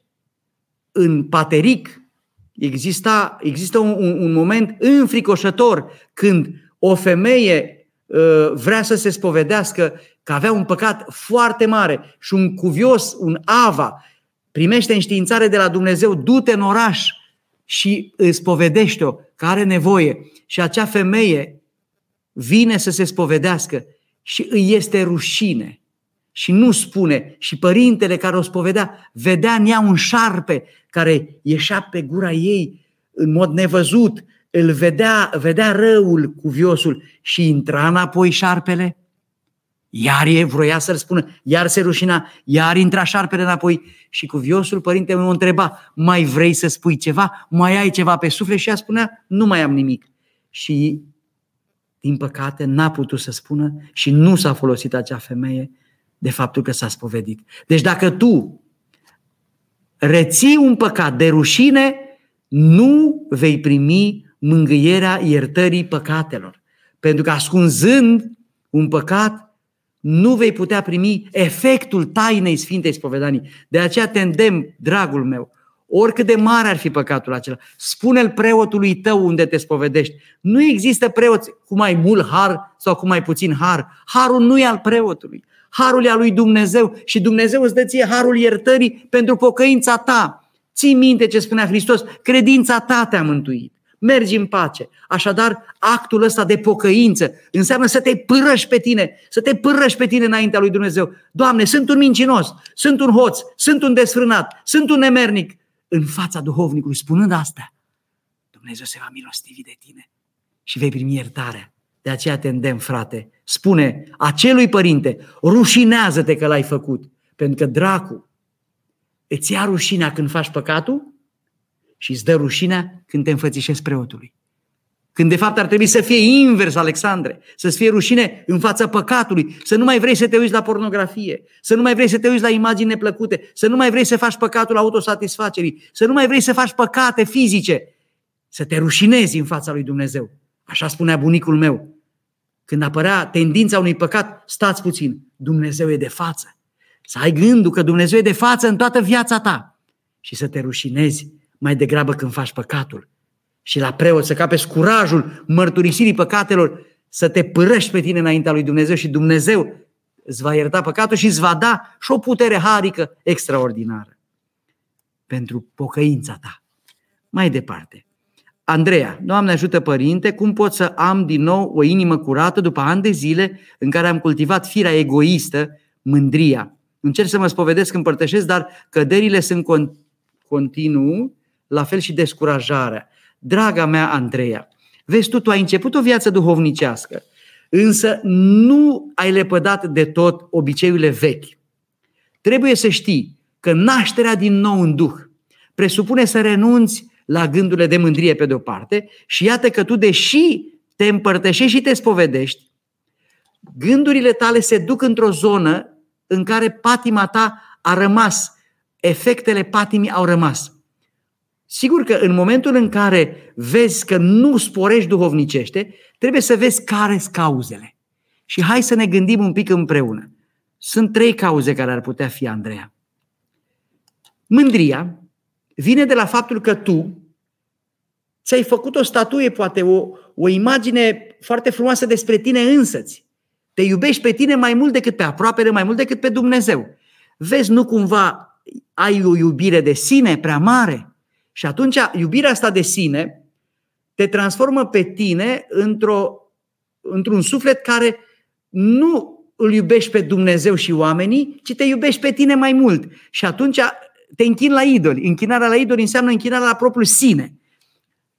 [SPEAKER 1] În Pateric exista, există un, un, un moment înfricoșător când o femeie uh, vrea să se spovedească că avea un păcat foarte mare și un cuvios, un ava, primește înștiințare de la Dumnezeu, du-te în oraș și îți povedește-o că are nevoie. Și acea femeie vine să se spovedească și îi este rușine și nu spune. Și părintele care o spovedea vedea în ea un șarpe care ieșea pe gura ei în mod nevăzut, îl vedea, vedea răul cu viosul și intra înapoi șarpele. Iar e vroia să-l spună, iar se rușina, iar intra șarpele înapoi și cu viosul părintele mă întreba, mai vrei să spui ceva? Mai ai ceva pe suflet? Și ea spunea, nu mai am nimic. Și din păcate n-a putut să spună și nu s-a folosit acea femeie de faptul că s-a spovedit. Deci dacă tu reții un păcat de rușine, nu vei primi mângâierea iertării păcatelor. Pentru că ascunzând un păcat, nu vei putea primi efectul tainei Sfintei Spovedanii. De aceea te îndemn, dragul meu, oricât de mare ar fi păcatul acela, spune-l preotului tău unde te spovedești. Nu există preoți cu mai mult har sau cu mai puțin har. Harul nu e al preotului. Harul e al lui Dumnezeu și Dumnezeu îți dă ție harul iertării pentru pocăința ta. Ții minte ce spunea Hristos, credința ta te-a mântuit. Mergi în pace. Așadar, actul ăsta de pocăință înseamnă să te pârăși pe tine, să te pârăși pe tine înaintea lui Dumnezeu. Doamne, sunt un mincinos, sunt un hoț, sunt un desfrânat, sunt un nemernic. În fața duhovnicului, spunând asta, Dumnezeu se va milostivi de tine și vei primi iertarea. De aceea te îndemn, frate, spune acelui părinte, rușinează-te că l-ai făcut, pentru că dracu îți ia rușinea când faci păcatul și îți dă rușinea când te înfățișezi preotului. Când de fapt ar trebui să fie invers, Alexandre, să-ți fie rușine în fața păcatului, să nu mai vrei să te uiți la pornografie, să nu mai vrei să te uiți la imagini neplăcute, să nu mai vrei să faci păcatul autosatisfacerii, să nu mai vrei să faci păcate fizice, să te rușinezi în fața lui Dumnezeu. Așa spunea bunicul meu. Când apărea tendința unui păcat, stați puțin, Dumnezeu e de față. Să ai gândul că Dumnezeu e de față în toată viața ta și să te rușinezi mai degrabă când faci păcatul. Și la preot să capeți curajul mărturisirii păcatelor, să te părăști pe tine înaintea lui Dumnezeu și Dumnezeu îți va ierta păcatul și îți va da și o putere harică extraordinară pentru pocăința ta. Mai departe. Andreea, Doamne ajută părinte, cum pot să am din nou o inimă curată după ani de zile în care am cultivat firea egoistă, mândria. Încerc să mă spovedesc, împărtășesc, dar căderile sunt continuu la fel și descurajarea. Draga mea Andreea, vezi tu, tu ai început o viață duhovnicească, însă nu ai lepădat de tot obiceiurile vechi. Trebuie să știi că nașterea din nou în Duh presupune să renunți la gândurile de mândrie pe de-o parte și iată că tu, deși te împărtășești și te spovedești, gândurile tale se duc într-o zonă în care patima ta a rămas, efectele patimii au rămas. Sigur că în momentul în care vezi că nu sporești duhovnicește, trebuie să vezi care sunt cauzele. Și hai să ne gândim un pic împreună. Sunt trei cauze care ar putea fi, Andreea. Mândria vine de la faptul că tu ți-ai făcut o statuie, poate o, o imagine foarte frumoasă despre tine însăți. Te iubești pe tine mai mult decât pe aproapele, mai mult decât pe Dumnezeu. vezi, nu cumva ai o iubire de sine prea mare? Și atunci iubirea asta de sine te transformă pe tine într-o, într-un suflet care nu îl iubești pe Dumnezeu și oamenii, ci te iubești pe tine mai mult. Și atunci te închin la idoli. Închinarea la idoli înseamnă închinarea la propriul sine.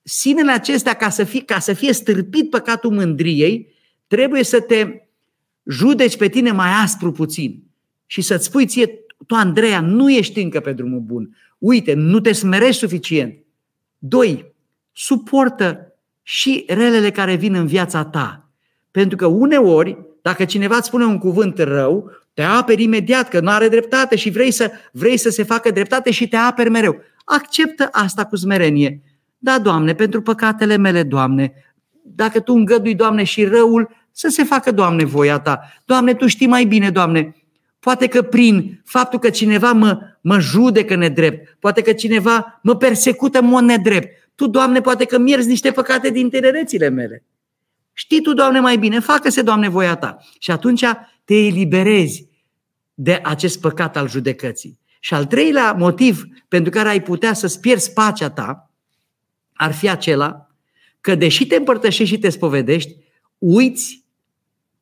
[SPEAKER 1] Sinele acestea, ca să fie, ca să fie stârpit păcatul mândriei, trebuie să te judeci pe tine mai aspru puțin și să-ți spui ție, tu, Andreea, nu ești încă pe drumul bun. Uite, nu te smerești suficient. Doi, suportă și relele care vin în viața ta. Pentru că uneori, dacă cineva îți spune un cuvânt rău, te aperi imediat că nu are dreptate și vrei să, vrei să se facă dreptate și te aperi mereu. Acceptă asta cu smerenie. Da, Doamne, pentru păcatele mele, Doamne, dacă Tu îngădui, Doamne, și răul, să se facă, Doamne, voia Ta. Doamne, Tu știi mai bine, Doamne. Poate că prin faptul că cineva mă, mă judecă nedrept, poate că cineva mă persecută în mod nedrept, Tu, Doamne, poate că mierzi niște păcate din tinerețile mele. Știi Tu, Doamne, mai bine, facă-se, Doamne, voia Ta. Și atunci te eliberezi de acest păcat al judecății. Și al treilea motiv pentru care ai putea să-ți pierzi pacea ta ar fi acela că deși te împărtășești și te spovedești, uiți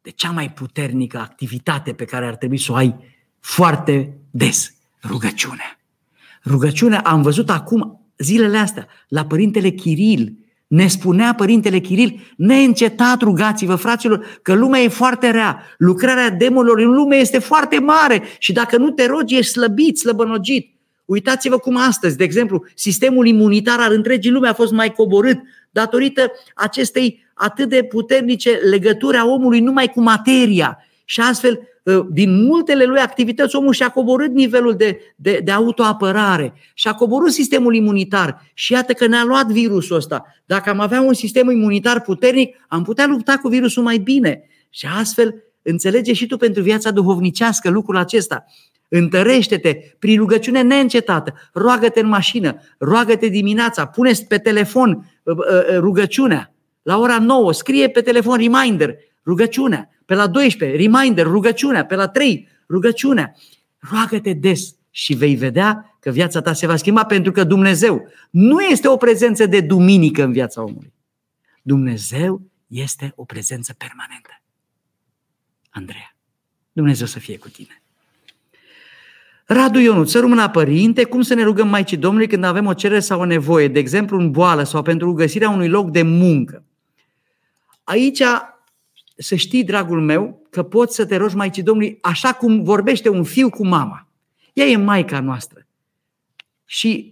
[SPEAKER 1] de cea mai puternică activitate pe care ar trebui să o ai foarte des, rugăciunea. Rugăciunea am văzut acum zilele astea la Părintele Chiril, ne spunea Părintele Chiril, neîncetat rugați-vă, fraților, că lumea e foarte rea. Lucrarea demonilor în lume este foarte mare și dacă nu te rogi, ești slăbit, slăbănogit. Uitați-vă cum astăzi, de exemplu, sistemul imunitar al întregii lume a fost mai coborât datorită acestei atât de puternice legături a omului numai cu materia. Și astfel Ă, din multele lui activități, omul și-a coborât nivelul de, de, de autoapărare, și-a coborât sistemul imunitar și iată că ne-a luat virusul ăsta. Dacă am avea un sistem imunitar puternic, am putea lupta cu virusul mai bine. Și astfel înțelege și tu pentru viața duhovnicească lucrul acesta. Întărește-te prin rugăciune neîncetată, roagă-te în mașină, roagă-te dimineața, pune pe telefon ă, ă, rugăciunea. La ora 9, scrie pe telefon reminder, rugăciunea. Pe la 12, reminder, rugăciunea. Pe la 3, rugăciunea. Roagă-te des și vei vedea că viața ta se va schimba pentru că Dumnezeu nu este o prezență de duminică în viața omului. Dumnezeu este o prezență permanentă. Andreea, Dumnezeu să fie cu tine. Radu Ionut, să rămână părinte, cum să ne rugăm Maicii Domnului când avem o cerere sau o nevoie, de exemplu în boală sau pentru găsirea unui loc de muncă. Aici să știi, dragul meu, că poți să te rogi Maicii Domnului așa cum vorbește un fiu cu mama. Ea e Maica noastră. Și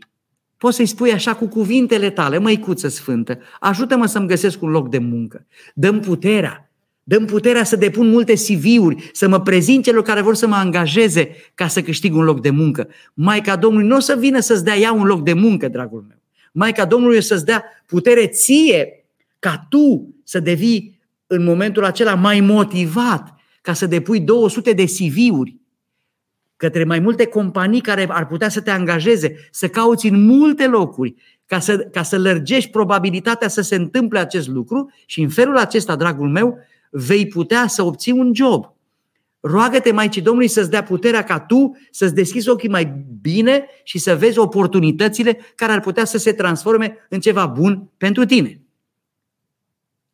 [SPEAKER 1] poți să-i spui așa cu cuvintele tale, măicuță sfântă, ajută-mă să-mi găsesc un loc de muncă. Dăm puterea. Dăm puterea să depun multe CV-uri, să mă prezint celor care vor să mă angajeze ca să câștig un loc de muncă. Maica Domnului nu o să vină să-ți dea ea un loc de muncă, dragul meu. Maica Domnului o să-ți dea putere ție ca tu să devii în momentul acela mai motivat ca să depui 200 de CV-uri către mai multe companii care ar putea să te angajeze, să cauți în multe locuri ca să, ca să lărgești probabilitatea să se întâmple acest lucru și în felul acesta, dragul meu, vei putea să obții un job. Roagă-te Maicii Domnului să-ți dea puterea ca tu să-ți deschizi ochii mai bine și să vezi oportunitățile care ar putea să se transforme în ceva bun pentru tine.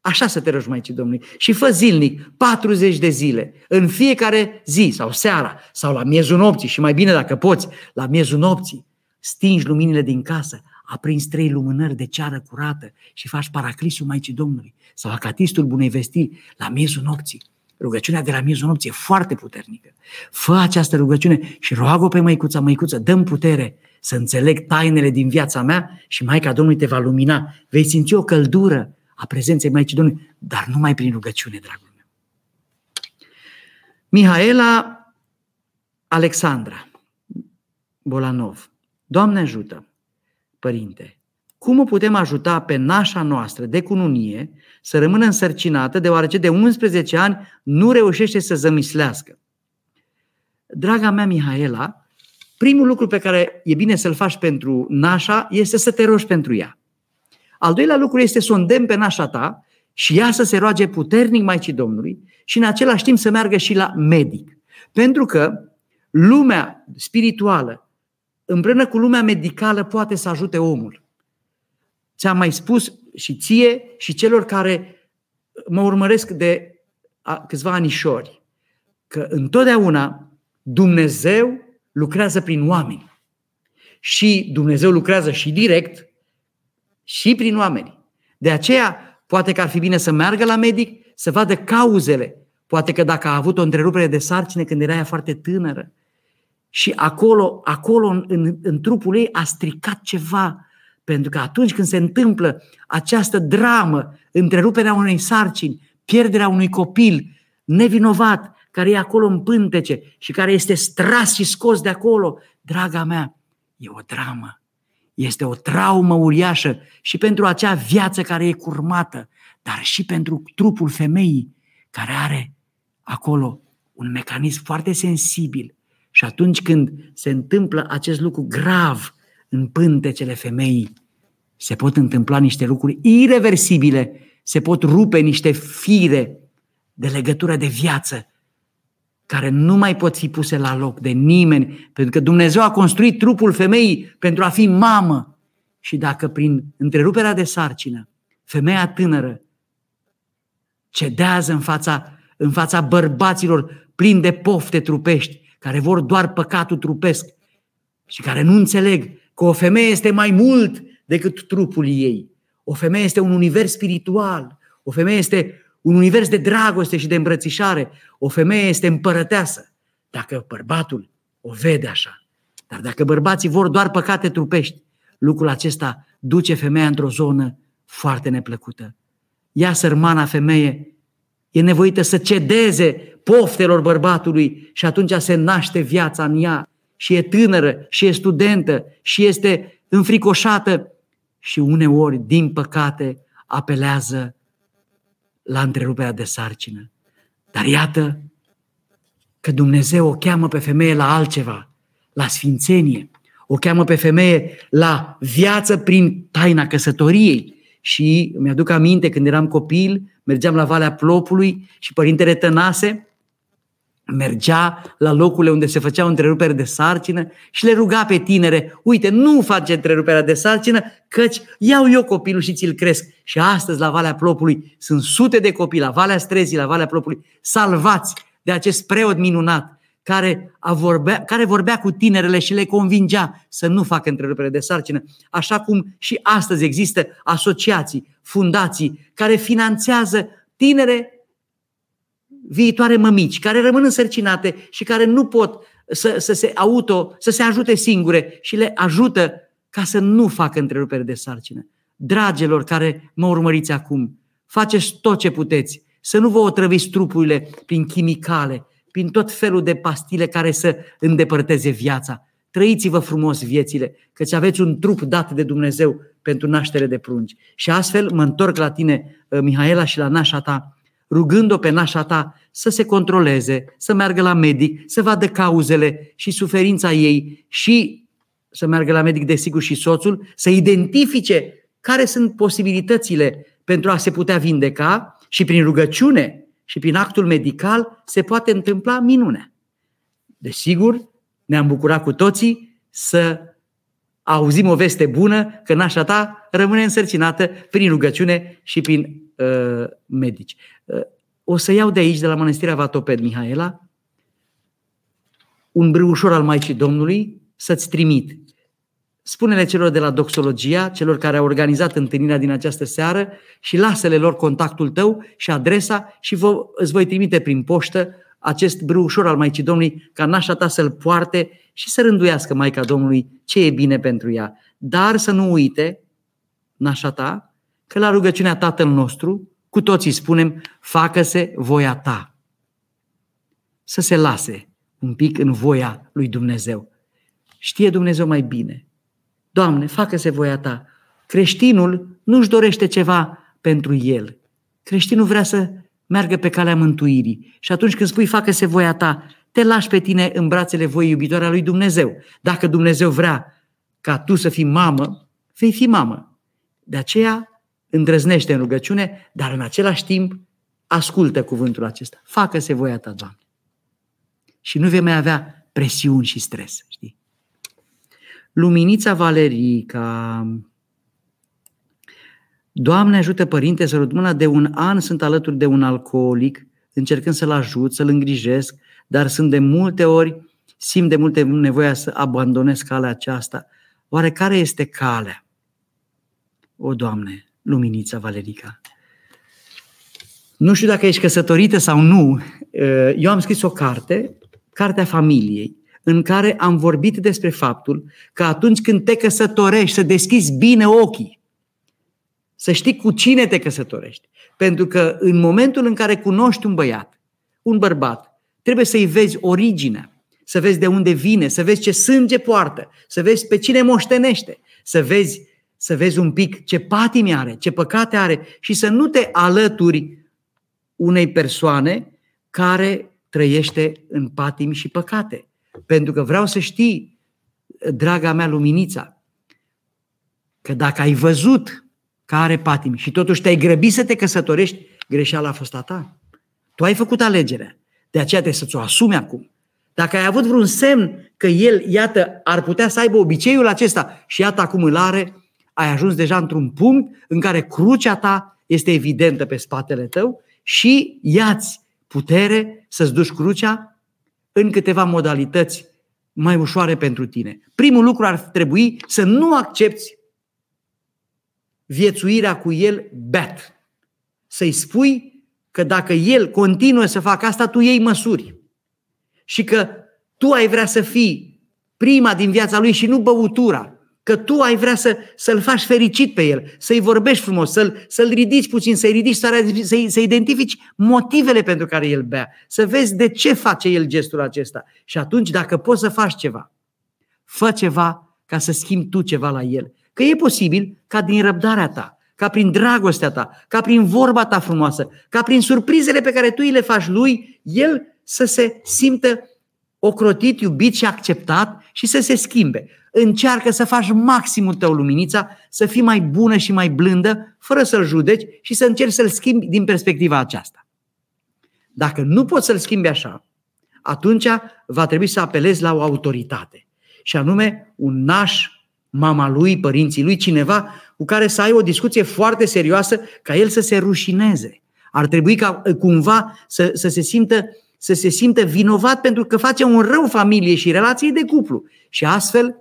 [SPEAKER 1] Așa să te rogi Maicii Domnului. Și fă zilnic, 40 de zile, în fiecare zi sau seara sau la miezul nopții și mai bine dacă poți, la miezul nopții, stingi luminile din casă, aprinzi trei lumânări de ceară curată și faci paraclisul Maicii Domnului sau acatistul bunei vestii la miezul nopții. Rugăciunea de la miezul nopții e foarte puternică. Fă această rugăciune și roagă pe măicuța, măicuță, dăm putere să înțeleg tainele din viața mea și Maica Domnului te va lumina. Vei simți o căldură a prezenței Maicii Domnului, dar numai prin rugăciune, dragul meu. Mihaela Alexandra Bolanov. Doamne ajută, Părinte, cum o putem ajuta pe nașa noastră de cununie să rămână însărcinată, deoarece de 11 ani nu reușește să zămislească? Draga mea Mihaela, primul lucru pe care e bine să-l faci pentru nașa este să te rogi pentru ea. Al doilea lucru este să o îndemn pe nașa ta și ea să se roage puternic Maicii Domnului și în același timp să meargă și la medic. Pentru că lumea spirituală, împreună cu lumea medicală, poate să ajute omul. Ți-am mai spus și ție și celor care mă urmăresc de câțiva anișori, că întotdeauna Dumnezeu lucrează prin oameni. Și Dumnezeu lucrează și direct și prin oameni. De aceea, poate că ar fi bine să meargă la medic, să vadă cauzele. Poate că dacă a avut o întrerupere de sarcine când era ea foarte tânără și acolo, acolo în, în, în trupul ei a stricat ceva, pentru că atunci când se întâmplă această dramă, întreruperea unei sarcini, pierderea unui copil nevinovat, care e acolo în pântece și care este stras și scos de acolo, draga mea, e o dramă. Este o traumă uriașă și pentru acea viață care e curmată, dar și pentru trupul femeii care are acolo un mecanism foarte sensibil. Și atunci când se întâmplă acest lucru grav în pântecele femeii, se pot întâmpla niște lucruri irreversibile, se pot rupe niște fire de legătură de viață care nu mai pot fi puse la loc de nimeni, pentru că Dumnezeu a construit trupul femeii pentru a fi mamă. Și dacă prin întreruperea de sarcină, femeia tânără cedează în fața, în fața bărbaților plini de pofte trupești, care vor doar păcatul trupesc și care nu înțeleg că o femeie este mai mult decât trupul ei. O femeie este un univers spiritual. O femeie este un univers de dragoste și de îmbrățișare. O femeie este împărăteasă. Dacă bărbatul o vede așa. Dar dacă bărbații vor doar păcate trupești, lucrul acesta duce femeia într-o zonă foarte neplăcută. Ea, sărmana femeie, e nevoită să cedeze poftelor bărbatului și atunci se naște viața în ea și e tânără și e studentă și este înfricoșată și uneori, din păcate, apelează la întreruperea de sarcină. Dar iată că Dumnezeu o cheamă pe femeie la altceva, la sfințenie. O cheamă pe femeie la viață prin taina căsătoriei. Și mi-aduc aminte când eram copil, mergeam la Valea Plopului și părintele Tănase mergea la locurile unde se făceau întreruperi de sarcină și le ruga pe tinere, uite, nu face întreruperea de sarcină, căci iau eu copilul și ți-l cresc. Și astăzi la Valea Plopului sunt sute de copii, la Valea Strezii, la Valea Plopului, salvați de acest preot minunat care, a vorbea, care vorbea cu tinerele și le convingea să nu facă întrerupere de sarcină, așa cum și astăzi există asociații, fundații care finanțează tinere viitoare mămici care rămân însărcinate și care nu pot să, să se auto, să se ajute singure și le ajută ca să nu facă întrerupere de sarcină. Dragilor care mă urmăriți acum, faceți tot ce puteți, să nu vă otrăviți trupurile prin chimicale, prin tot felul de pastile care să îndepărteze viața. Trăiți-vă frumos viețile, căci aveți un trup dat de Dumnezeu pentru naștere de prunci. Și astfel mă întorc la tine, Mihaela, și la nașa ta, rugând-o pe nașa ta să se controleze, să meargă la medic, să vadă cauzele și suferința ei și să meargă la medic, desigur, și soțul, să identifice care sunt posibilitățile pentru a se putea vindeca și prin rugăciune și prin actul medical se poate întâmpla minunea. Desigur, ne-am bucurat cu toții să auzim o veste bună că nașa ta rămâne însărcinată prin rugăciune și prin uh, medici. Uh, o să iau de aici, de la Mănăstirea Vatoped, Mihaela, un brâușor al Maicii Domnului să-ți trimit. Spune-le celor de la Doxologia, celor care au organizat întâlnirea din această seară și lasă-le lor contactul tău și adresa și vă, îți voi trimite prin poștă acest brâușor al Maicii Domnului ca nașa ta să-l poarte și să rânduiască Maica Domnului ce e bine pentru ea. Dar să nu uite, nașa ta, că la rugăciunea Tatăl nostru, cu toții spunem, facă-se voia ta. Să se lase un pic în voia lui Dumnezeu. Știe Dumnezeu mai bine. Doamne, facă-se voia ta. Creștinul nu-și dorește ceva pentru el. Creștinul vrea să meargă pe calea mântuirii. Și atunci când spui facă-se voia ta, te lași pe tine în brațele voii iubitoare a lui Dumnezeu. Dacă Dumnezeu vrea ca tu să fii mamă, vei fi mamă. De aceea îndrăznește în rugăciune, dar în același timp ascultă cuvântul acesta. Facă-se voia ta, Doamne. Și nu vei mai avea presiuni și stres. Știi? Luminița Valerica. Doamne ajută părinte să mâna de un an sunt alături de un alcoolic, încercând să-l ajut, să-l îngrijesc, dar sunt de multe ori, simt de multe nevoia să abandonez calea aceasta. Oare care este calea? O, Doamne, luminița Valerica. Nu știu dacă ești căsătorită sau nu. Eu am scris o carte, Cartea Familiei, în care am vorbit despre faptul că atunci când te căsătorești, să deschizi bine ochii, să știi cu cine te căsătorești. Pentru că în momentul în care cunoști un băiat, un bărbat, trebuie să-i vezi originea, să vezi de unde vine, să vezi ce sânge poartă, să vezi pe cine moștenește, să vezi, să vezi un pic ce patimi are, ce păcate are și să nu te alături unei persoane care trăiește în patimi și păcate. Pentru că vreau să știi, draga mea luminița, că dacă ai văzut că are patimi și totuși te-ai grăbit să te căsătorești, greșeala a fost a ta. Tu ai făcut alegerea. De aceea trebuie să-ți o asumi acum. Dacă ai avut vreun semn că el, iată, ar putea să aibă obiceiul acesta și iată acum îl are, ai ajuns deja într-un punct în care crucea ta este evidentă pe spatele tău și iați putere să-ți duci crucea în câteva modalități mai ușoare pentru tine. Primul lucru ar trebui să nu accepti viețuirea cu el beat. Să-i spui că dacă el continuă să facă asta, tu iei măsuri. Și că tu ai vrea să fii prima din viața lui și nu băutura că tu ai vrea să, să-l faci fericit pe el, să-i vorbești frumos, să-l, să-l ridici puțin, să-i ridici să, să identifici motivele pentru care el bea, să vezi de ce face el gestul acesta. Și atunci, dacă poți să faci ceva, fă ceva ca să schimbi tu ceva la el. Că e posibil ca din răbdarea ta, ca prin dragostea ta, ca prin vorba ta frumoasă, ca prin surprizele pe care tu îi le faci lui, el să se simtă ocrotit, iubit și acceptat și să se schimbe. Încearcă să faci maximul tău luminița, să fii mai bună și mai blândă, fără să-l judeci și să încerci să-l schimbi din perspectiva aceasta. Dacă nu poți să-l schimbi așa, atunci va trebui să apelezi la o autoritate. Și anume un naș, mama lui, părinții lui, cineva cu care să ai o discuție foarte serioasă ca el să se rușineze. Ar trebui ca cumva să, să se simtă să se simtă vinovat pentru că face un rău familie și relației de cuplu și astfel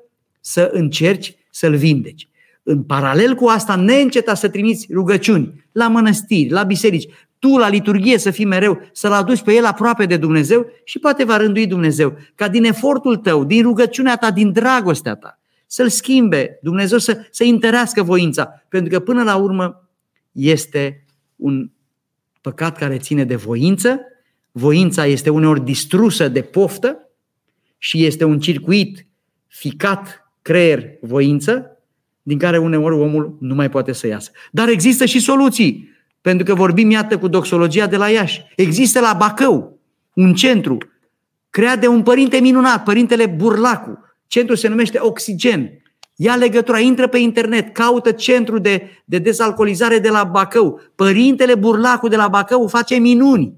[SPEAKER 1] să încerci să-l vindeci. În paralel cu asta, neînceta să trimiți rugăciuni la mănăstiri, la biserici, tu la liturghie să fii mereu, să-l aduci pe el aproape de Dumnezeu și poate va rândui Dumnezeu ca din efortul tău, din rugăciunea ta, din dragostea ta, să-l schimbe Dumnezeu, să, să întărească voința. Pentru că până la urmă este un păcat care ține de voință Voința este uneori distrusă de poftă și este un circuit ficat creier-voință, din care uneori omul nu mai poate să iasă. Dar există și soluții, pentru că vorbim, iată, cu doxologia de la Iași. Există la Bacău un centru creat de un părinte minunat, părintele Burlacu. Centrul se numește Oxigen. Ia legătura, intră pe internet, caută centru de, de dezalcoolizare de la Bacău. Părintele Burlacu de la Bacău face minuni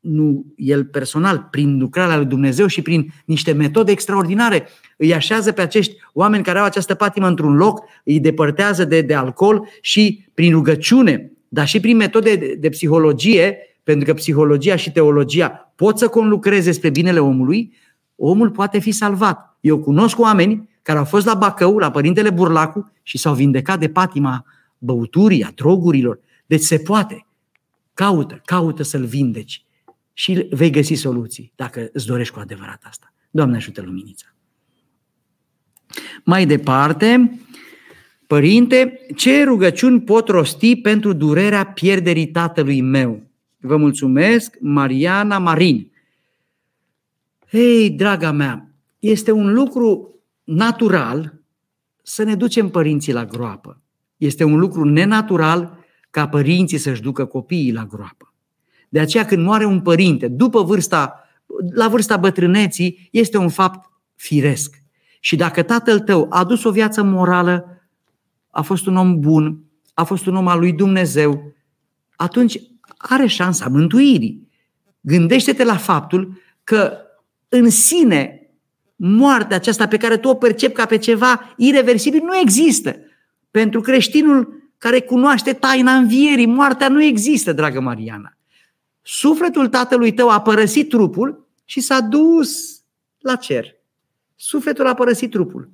[SPEAKER 1] nu el personal, prin lucrarea lui Dumnezeu și prin niște metode extraordinare, îi așează pe acești oameni care au această patimă într-un loc, îi depărtează de, de alcool și prin rugăciune, dar și prin metode de, de psihologie, pentru că psihologia și teologia pot să conlucreze spre binele omului, omul poate fi salvat. Eu cunosc oameni care au fost la Bacău, la Părintele Burlacu și s-au vindecat de patima băuturii, a drogurilor. Deci se poate. Caută, caută să-l vindeci și vei găsi soluții dacă îți dorești cu adevărat asta. Doamne ajută luminița! Mai departe, Părinte, ce rugăciuni pot rosti pentru durerea pierderii tatălui meu? Vă mulțumesc, Mariana Marin. Hei, draga mea, este un lucru natural să ne ducem părinții la groapă. Este un lucru nenatural ca părinții să-și ducă copiii la groapă. De aceea când moare un părinte, după vârsta, la vârsta bătrâneții, este un fapt firesc. Și dacă tatăl tău a dus o viață morală, a fost un om bun, a fost un om al lui Dumnezeu, atunci are șansa mântuirii. Gândește-te la faptul că în sine moartea aceasta pe care tu o percepi ca pe ceva irreversibil nu există. Pentru creștinul care cunoaște taina învierii, moartea nu există, dragă Mariana. Sufletul tatălui tău a părăsit trupul și s-a dus la cer. Sufletul a părăsit trupul.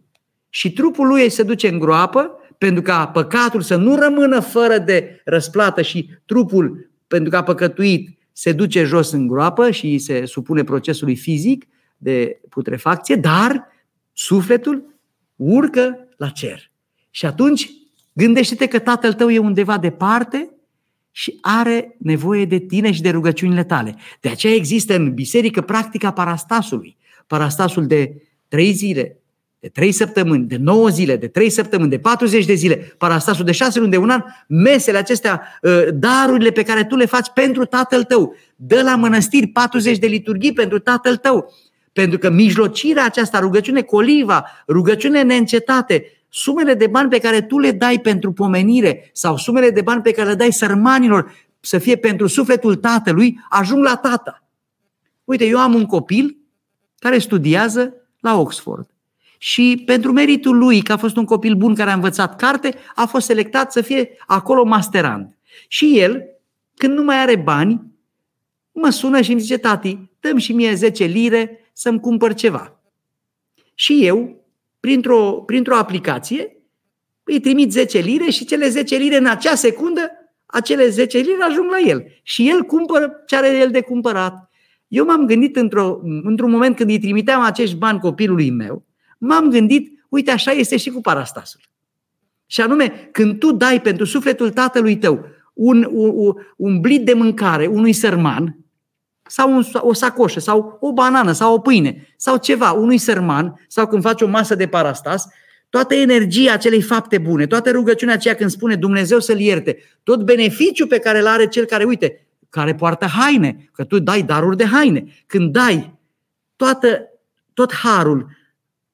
[SPEAKER 1] Și trupul lui se duce în groapă pentru ca păcatul să nu rămână fără de răsplată și trupul, pentru că a păcătuit, se duce jos în groapă și se supune procesului fizic de putrefacție, dar sufletul urcă la cer. Și atunci gândește-te că tatăl tău e undeva departe și are nevoie de tine și de rugăciunile tale. De aceea există în biserică practica parastasului. Parastasul de trei zile, de trei săptămâni, de nouă zile, de trei săptămâni, de 40 de zile, parastasul de șase luni, de un an, mesele acestea, ă, darurile pe care tu le faci pentru tatăl tău. Dă la mănăstiri 40 de liturghii pentru tatăl tău. Pentru că mijlocirea aceasta, rugăciune coliva, rugăciune neîncetate, sumele de bani pe care tu le dai pentru pomenire sau sumele de bani pe care le dai sărmanilor să fie pentru sufletul tatălui, ajung la tata. Uite, eu am un copil care studiază la Oxford. Și pentru meritul lui, că a fost un copil bun care a învățat carte, a fost selectat să fie acolo masterand. Și el, când nu mai are bani, mă sună și îmi zice, tati, dăm și mie 10 lire să-mi cumpăr ceva. Și eu, printr-o, printr-o aplicație, îi trimit 10 lire și cele 10 lire în acea secundă, acele 10 lire ajung la el. Și el cumpără ce are el de cumpărat. Eu m-am gândit într-o, într-un moment când îi trimiteam acești bani copilului meu, m-am gândit, uite așa este și cu parastasul. Și anume, când tu dai pentru sufletul tatălui tău un, un, un blit de mâncare unui sărman, sau un, o sacoșă, sau o banană, sau o pâine, sau ceva, unui sărman, sau când faci o masă de parastas, toată energia acelei fapte bune, toată rugăciunea aceea când spune Dumnezeu să-l ierte, tot beneficiul pe care îl are cel care, uite, care poartă haine, că tu dai daruri de haine. Când dai toată, tot harul,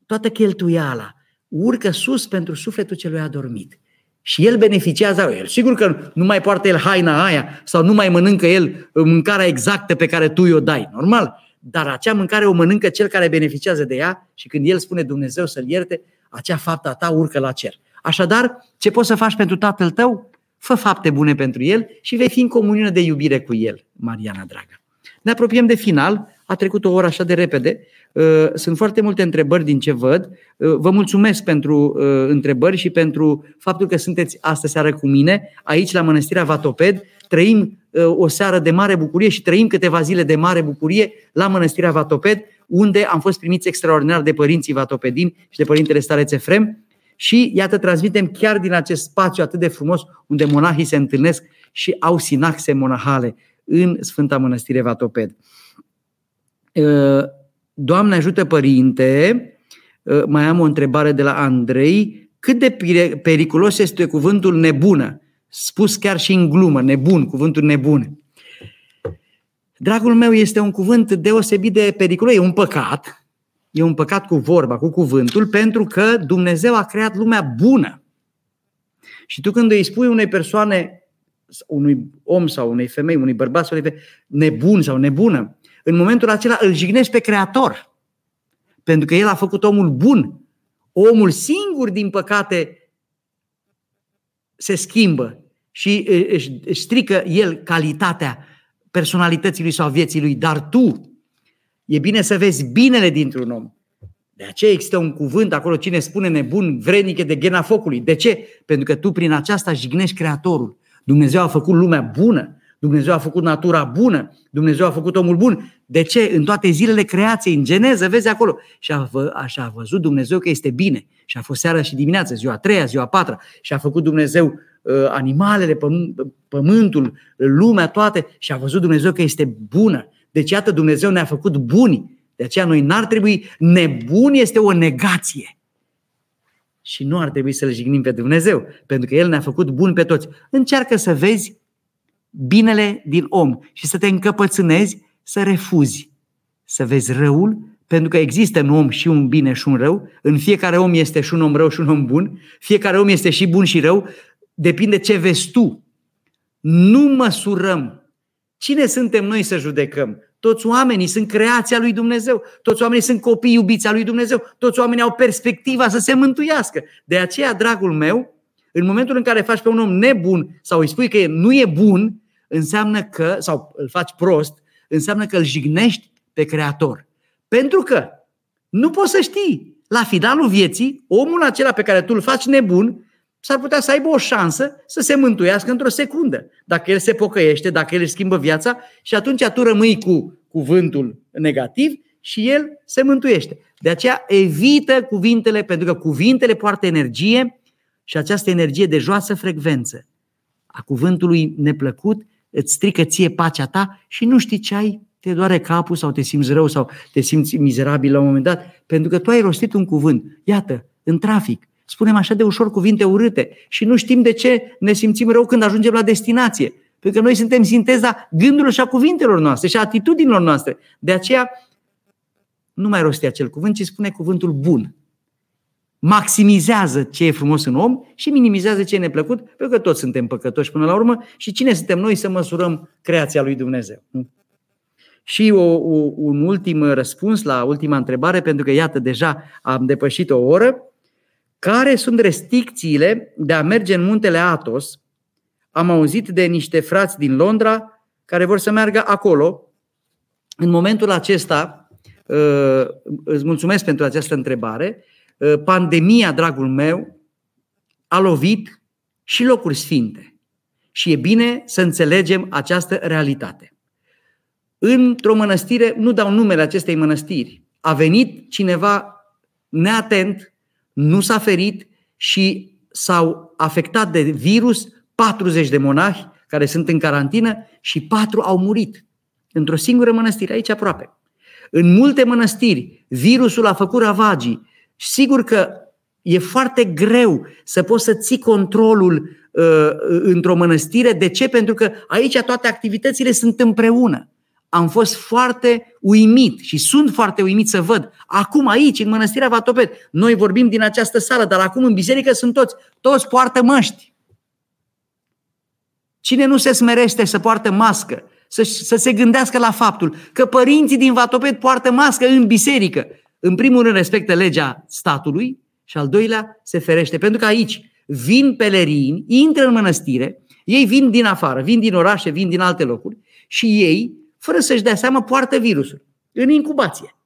[SPEAKER 1] toată cheltuiala, urcă sus pentru sufletul celui adormit. Și el beneficiază el. Sigur că nu mai poartă el haina aia sau nu mai mănâncă el mâncarea exactă pe care tu i-o dai. Normal. Dar acea mâncare o mănâncă cel care beneficiază de ea și când el spune Dumnezeu să-l ierte, acea faptă a ta urcă la cer. Așadar, ce poți să faci pentru tatăl tău? Fă fapte bune pentru el și vei fi în comuniune de iubire cu el, Mariana dragă. Ne apropiem de final, a trecut o oră așa de repede. Uh, sunt foarte multe întrebări din ce văd. Uh, vă mulțumesc pentru uh, întrebări și pentru faptul că sunteți astă seară cu mine aici la Mănăstirea Vatoped. Trăim o seară de mare bucurie și trăim câteva zile de mare bucurie la Mănăstirea Vatoped, unde am fost primiți extraordinar de părinții vatopedini și de părintele Stareț Efrem. Și iată, transmitem chiar din acest spațiu atât de frumos, unde monahii se întâlnesc și au sinaxe monahale în Sfânta Mănăstire Vatoped. Uh, Doamne ajută părinte, uh, mai am o întrebare de la Andrei, cât de periculos este cuvântul nebună? Spus chiar și în glumă, nebun, cuvântul nebun. Dragul meu, este un cuvânt deosebit de periculos, e un păcat, e un păcat cu vorba, cu cuvântul, pentru că Dumnezeu a creat lumea bună. Și tu când îi spui unei persoane, unui om sau unei femei, unui bărbat sau unei femei, nebun sau nebună, în momentul acela îl jignești pe Creator. Pentru că El a făcut omul bun. Omul singur, din păcate, se schimbă și își strică el calitatea personalității lui sau vieții lui. Dar tu, e bine să vezi binele dintr-un om. De aceea există un cuvânt acolo, cine spune nebun, vrednic de ghena focului. De ce? Pentru că tu prin aceasta jignești Creatorul. Dumnezeu a făcut lumea bună. Dumnezeu a făcut natura bună, Dumnezeu a făcut omul bun. De ce? În toate zilele creației, în geneză, vezi acolo. Și a, vă, așa a văzut Dumnezeu că este bine. Și a fost seara și dimineața, ziua a treia, ziua a patra. Și a făcut Dumnezeu uh, animalele, pământ, pământul, lumea, toate. Și a văzut Dumnezeu că este bună. Deci, iată, Dumnezeu ne-a făcut buni. De aceea noi n-ar trebui, nebun este o negație. Și nu ar trebui să-L jignim pe Dumnezeu, pentru că El ne-a făcut bun pe toți. Încearcă să vezi binele din om și să te încăpățânezi să refuzi să vezi răul, pentru că există în om și un bine și un rău, în fiecare om este și un om rău și un om bun, fiecare om este și bun și rău, depinde ce vezi tu. Nu măsurăm. Cine suntem noi să judecăm? Toți oamenii sunt creația lui Dumnezeu. Toți oamenii sunt copii iubiți a lui Dumnezeu. Toți oamenii au perspectiva să se mântuiască. De aceea, dragul meu, în momentul în care faci pe un om nebun sau îi spui că nu e bun, înseamnă că, sau îl faci prost, înseamnă că îl jignești pe Creator. Pentru că nu poți să știi, la finalul vieții, omul acela pe care tu îl faci nebun, s-ar putea să aibă o șansă să se mântuiască într-o secundă. Dacă el se pocăiește, dacă el își schimbă viața și atunci tu rămâi cu cuvântul negativ și el se mântuiește. De aceea evită cuvintele, pentru că cuvintele poartă energie și această energie de joasă frecvență a cuvântului neplăcut îți strică ție pacea ta și nu știi ce ai, te doare capul sau te simți rău sau te simți mizerabil la un moment dat, pentru că tu ai rostit un cuvânt. Iată, în trafic, spunem așa de ușor cuvinte urâte și nu știm de ce ne simțim rău când ajungem la destinație. Pentru că noi suntem sinteza gândurilor și a cuvintelor noastre și a atitudinilor noastre. De aceea nu mai rosti acel cuvânt, ci spune cuvântul bun. Maximizează ce e frumos în om și minimizează ce e neplăcut, pentru că toți suntem păcătoși până la urmă și cine suntem noi să măsurăm creația lui Dumnezeu. Și o, o, un ultim răspuns la ultima întrebare, pentru că iată, deja am depășit o oră. Care sunt restricțiile de a merge în muntele Atos? Am auzit de niște frați din Londra care vor să meargă acolo. În momentul acesta, uh, îți mulțumesc pentru această întrebare, uh, pandemia, dragul meu, a lovit și locuri sfinte. Și e bine să înțelegem această realitate. Într-o mănăstire, nu dau numele acestei mănăstiri, a venit cineva neatent nu s-a ferit și s-au afectat de virus 40 de monahi care sunt în carantină și patru au murit într-o singură mănăstire, aici aproape. În multe mănăstiri, virusul a făcut ravagii. Sigur că e foarte greu să poți să ții controlul uh, într-o mănăstire. De ce? Pentru că aici toate activitățile sunt împreună am fost foarte uimit și sunt foarte uimit să văd. Acum aici, în Mănăstirea Vatopet, noi vorbim din această sală, dar acum în biserică sunt toți. Toți poartă măști. Cine nu se smerește să poartă mască, să, să se gândească la faptul că părinții din Vatopet poartă mască în biserică. În primul rând respectă legea statului și al doilea se ferește. Pentru că aici vin pelerini, intră în mănăstire, ei vin din afară, vin din orașe, vin din alte locuri și ei fără să-și dea seama, poartă virusul în incubație.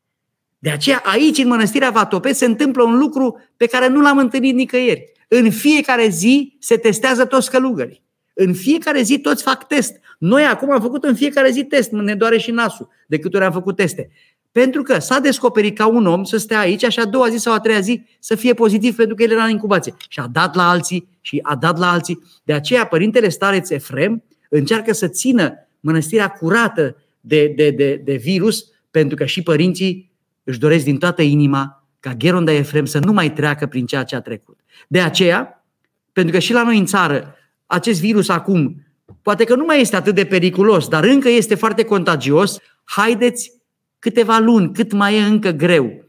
[SPEAKER 1] De aceea, aici, în Mănăstirea Vatopet, se întâmplă un lucru pe care nu l-am întâlnit nicăieri. În fiecare zi se testează toți călugării. În fiecare zi toți fac test. Noi acum am făcut în fiecare zi test, ne doare și nasul de câte ori am făcut teste. Pentru că s-a descoperit ca un om să stea aici și a doua zi sau a treia zi să fie pozitiv pentru că el era în incubație. Și a dat la alții și a dat la alții. De aceea Părintele Stareț Efrem încearcă să țină mănăstirea curată de, de, de, de virus, pentru că și părinții își doresc din toată inima ca Gheronda Efrem să nu mai treacă prin ceea ce a trecut. De aceea, pentru că și la noi în țară, acest virus acum, poate că nu mai este atât de periculos, dar încă este foarte contagios, haideți câteva luni, cât mai e încă greu.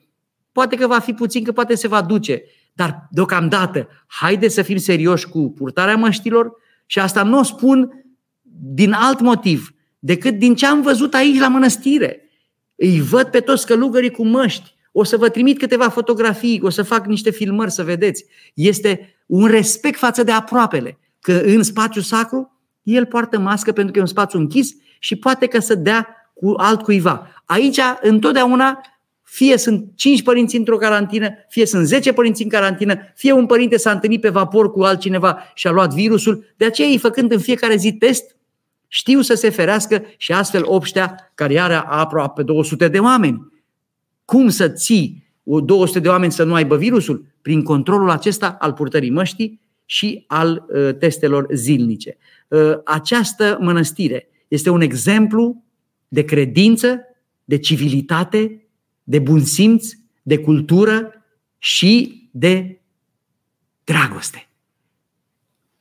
[SPEAKER 1] Poate că va fi puțin, că poate se va duce, dar deocamdată, haideți să fim serioși cu purtarea măștilor și asta nu o spun din alt motiv, decât din ce am văzut aici la mănăstire. Îi văd pe toți călugării cu măști. O să vă trimit câteva fotografii, o să fac niște filmări să vedeți. Este un respect față de aproapele. Că în spațiu sacru el poartă mască pentru că e un spațiu închis și poate că să dea cu altcuiva. Aici, întotdeauna, fie sunt 5 părinți într-o carantină, fie sunt 10 părinți în carantină, fie un părinte s-a întâlnit pe vapor cu altcineva și a luat virusul. De aceea ei făcând în fiecare zi test, știu să se ferească și astfel obștea care are aproape 200 de oameni. Cum să ții 200 de oameni să nu aibă virusul? Prin controlul acesta al purtării măștii și al uh, testelor zilnice. Uh, această mănăstire este un exemplu de credință, de civilitate, de bun simț, de cultură și de dragoste.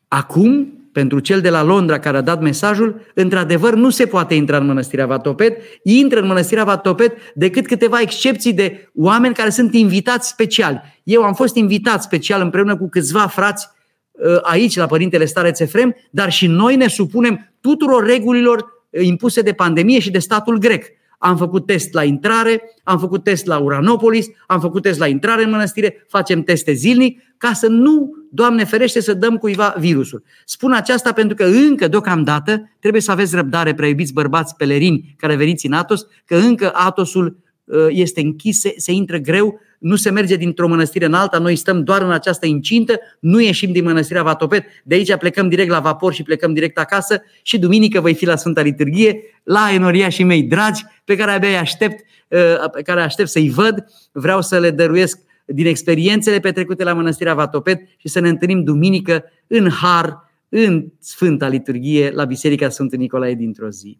[SPEAKER 1] Acum pentru cel de la Londra care a dat mesajul, într-adevăr nu se poate intra în mănăstirea Vatopet, intră în mănăstirea Vatopet decât câteva excepții de oameni care sunt invitați special. Eu am fost invitat special împreună cu câțiva frați uh, aici la Părintele Stareț Efrem, dar și noi ne supunem tuturor regulilor uh, impuse de pandemie și de statul grec. Am făcut test la intrare, am făcut test la Uranopolis, am făcut test la intrare în mănăstire, facem teste zilnic ca să nu, Doamne ferește, să dăm cuiva virusul. Spun aceasta pentru că încă, deocamdată, trebuie să aveți răbdare, preiubiți bărbați pelerini care veniți în Atos, că încă Atosul uh, este închis, se, se intră greu nu se merge dintr-o mănăstire în alta, noi stăm doar în această incintă, nu ieșim din mănăstirea Vatopet, de aici plecăm direct la vapor și plecăm direct acasă și duminică voi fi la Sfânta Liturghie, la enoria și mei dragi, pe care abia îi aștept, uh, pe care aștept să-i văd, vreau să le dăruiesc din experiențele petrecute la Mănăstirea Vatopet și să ne întâlnim duminică în har, în Sfânta Liturghie, la Biserica Sfântul Nicolae dintr-o zi.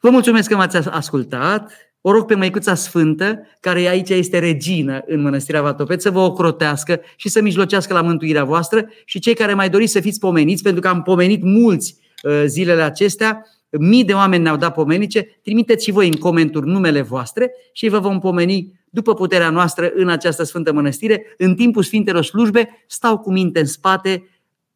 [SPEAKER 1] Vă mulțumesc că m-ați ascultat. O rog pe Măicuța Sfântă, care aici este regină în Mănăstirea Vatopet, să vă ocrotească și să mijlocească la mântuirea voastră și cei care mai doriți să fiți pomeniți, pentru că am pomenit mulți uh, zilele acestea, mii de oameni ne-au dat pomenice, trimiteți și voi în comenturi numele voastre și vă vom pomeni după puterea noastră în această Sfântă Mănăstire. În timpul Sfintelor slujbe stau cu minte în spate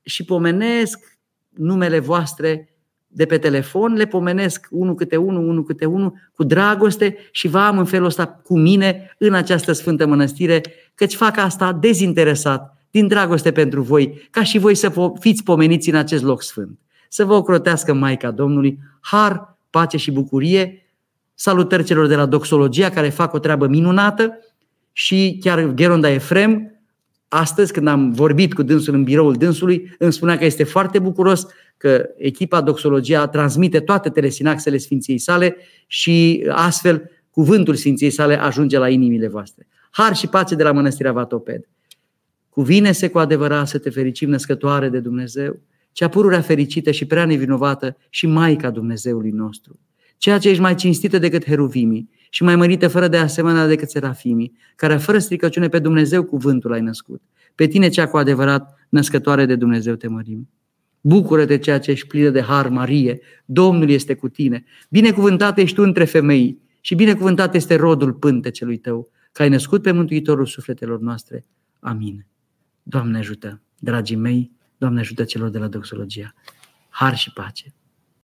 [SPEAKER 1] și pomenesc numele voastre de pe telefon, le pomenesc unul câte unul, unul câte unul, cu dragoste și vă am în felul ăsta cu mine în această sfântă mănăstire, căci fac asta dezinteresat, din dragoste pentru voi, ca și voi să fiți pomeniți în acest loc sfânt. Să vă ocrotească Maica Domnului, har, pace și bucurie, salutări celor de la Doxologia care fac o treabă minunată și chiar Geronda Efrem, astăzi când am vorbit cu dânsul în biroul dânsului, îmi spunea că este foarte bucuros că echipa Doxologia transmite toate telesinaxele Sfinției sale și astfel cuvântul Sfinției sale ajunge la inimile voastre. Har și pace de la Mănăstirea Vatoped. Cuvine-se cu adevărat să te fericim născătoare de Dumnezeu, cea pururea fericită și prea nevinovată și Maica Dumnezeului nostru, ceea ce ești mai cinstită decât heruvimii și mai mărită fără de asemenea decât serafimii, care fără stricăciune pe Dumnezeu cuvântul ai născut. Pe tine cea cu adevărat născătoare de Dumnezeu te mărim. Bucură-te ceea ce ești plină de har, Marie, Domnul este cu tine. Binecuvântat ești tu între femei și binecuvântat este rodul pântecelui tău, că ai născut pe Mântuitorul sufletelor noastre. Amin. Doamne ajută, dragii mei, Doamne ajută celor de la doxologia. Har și pace!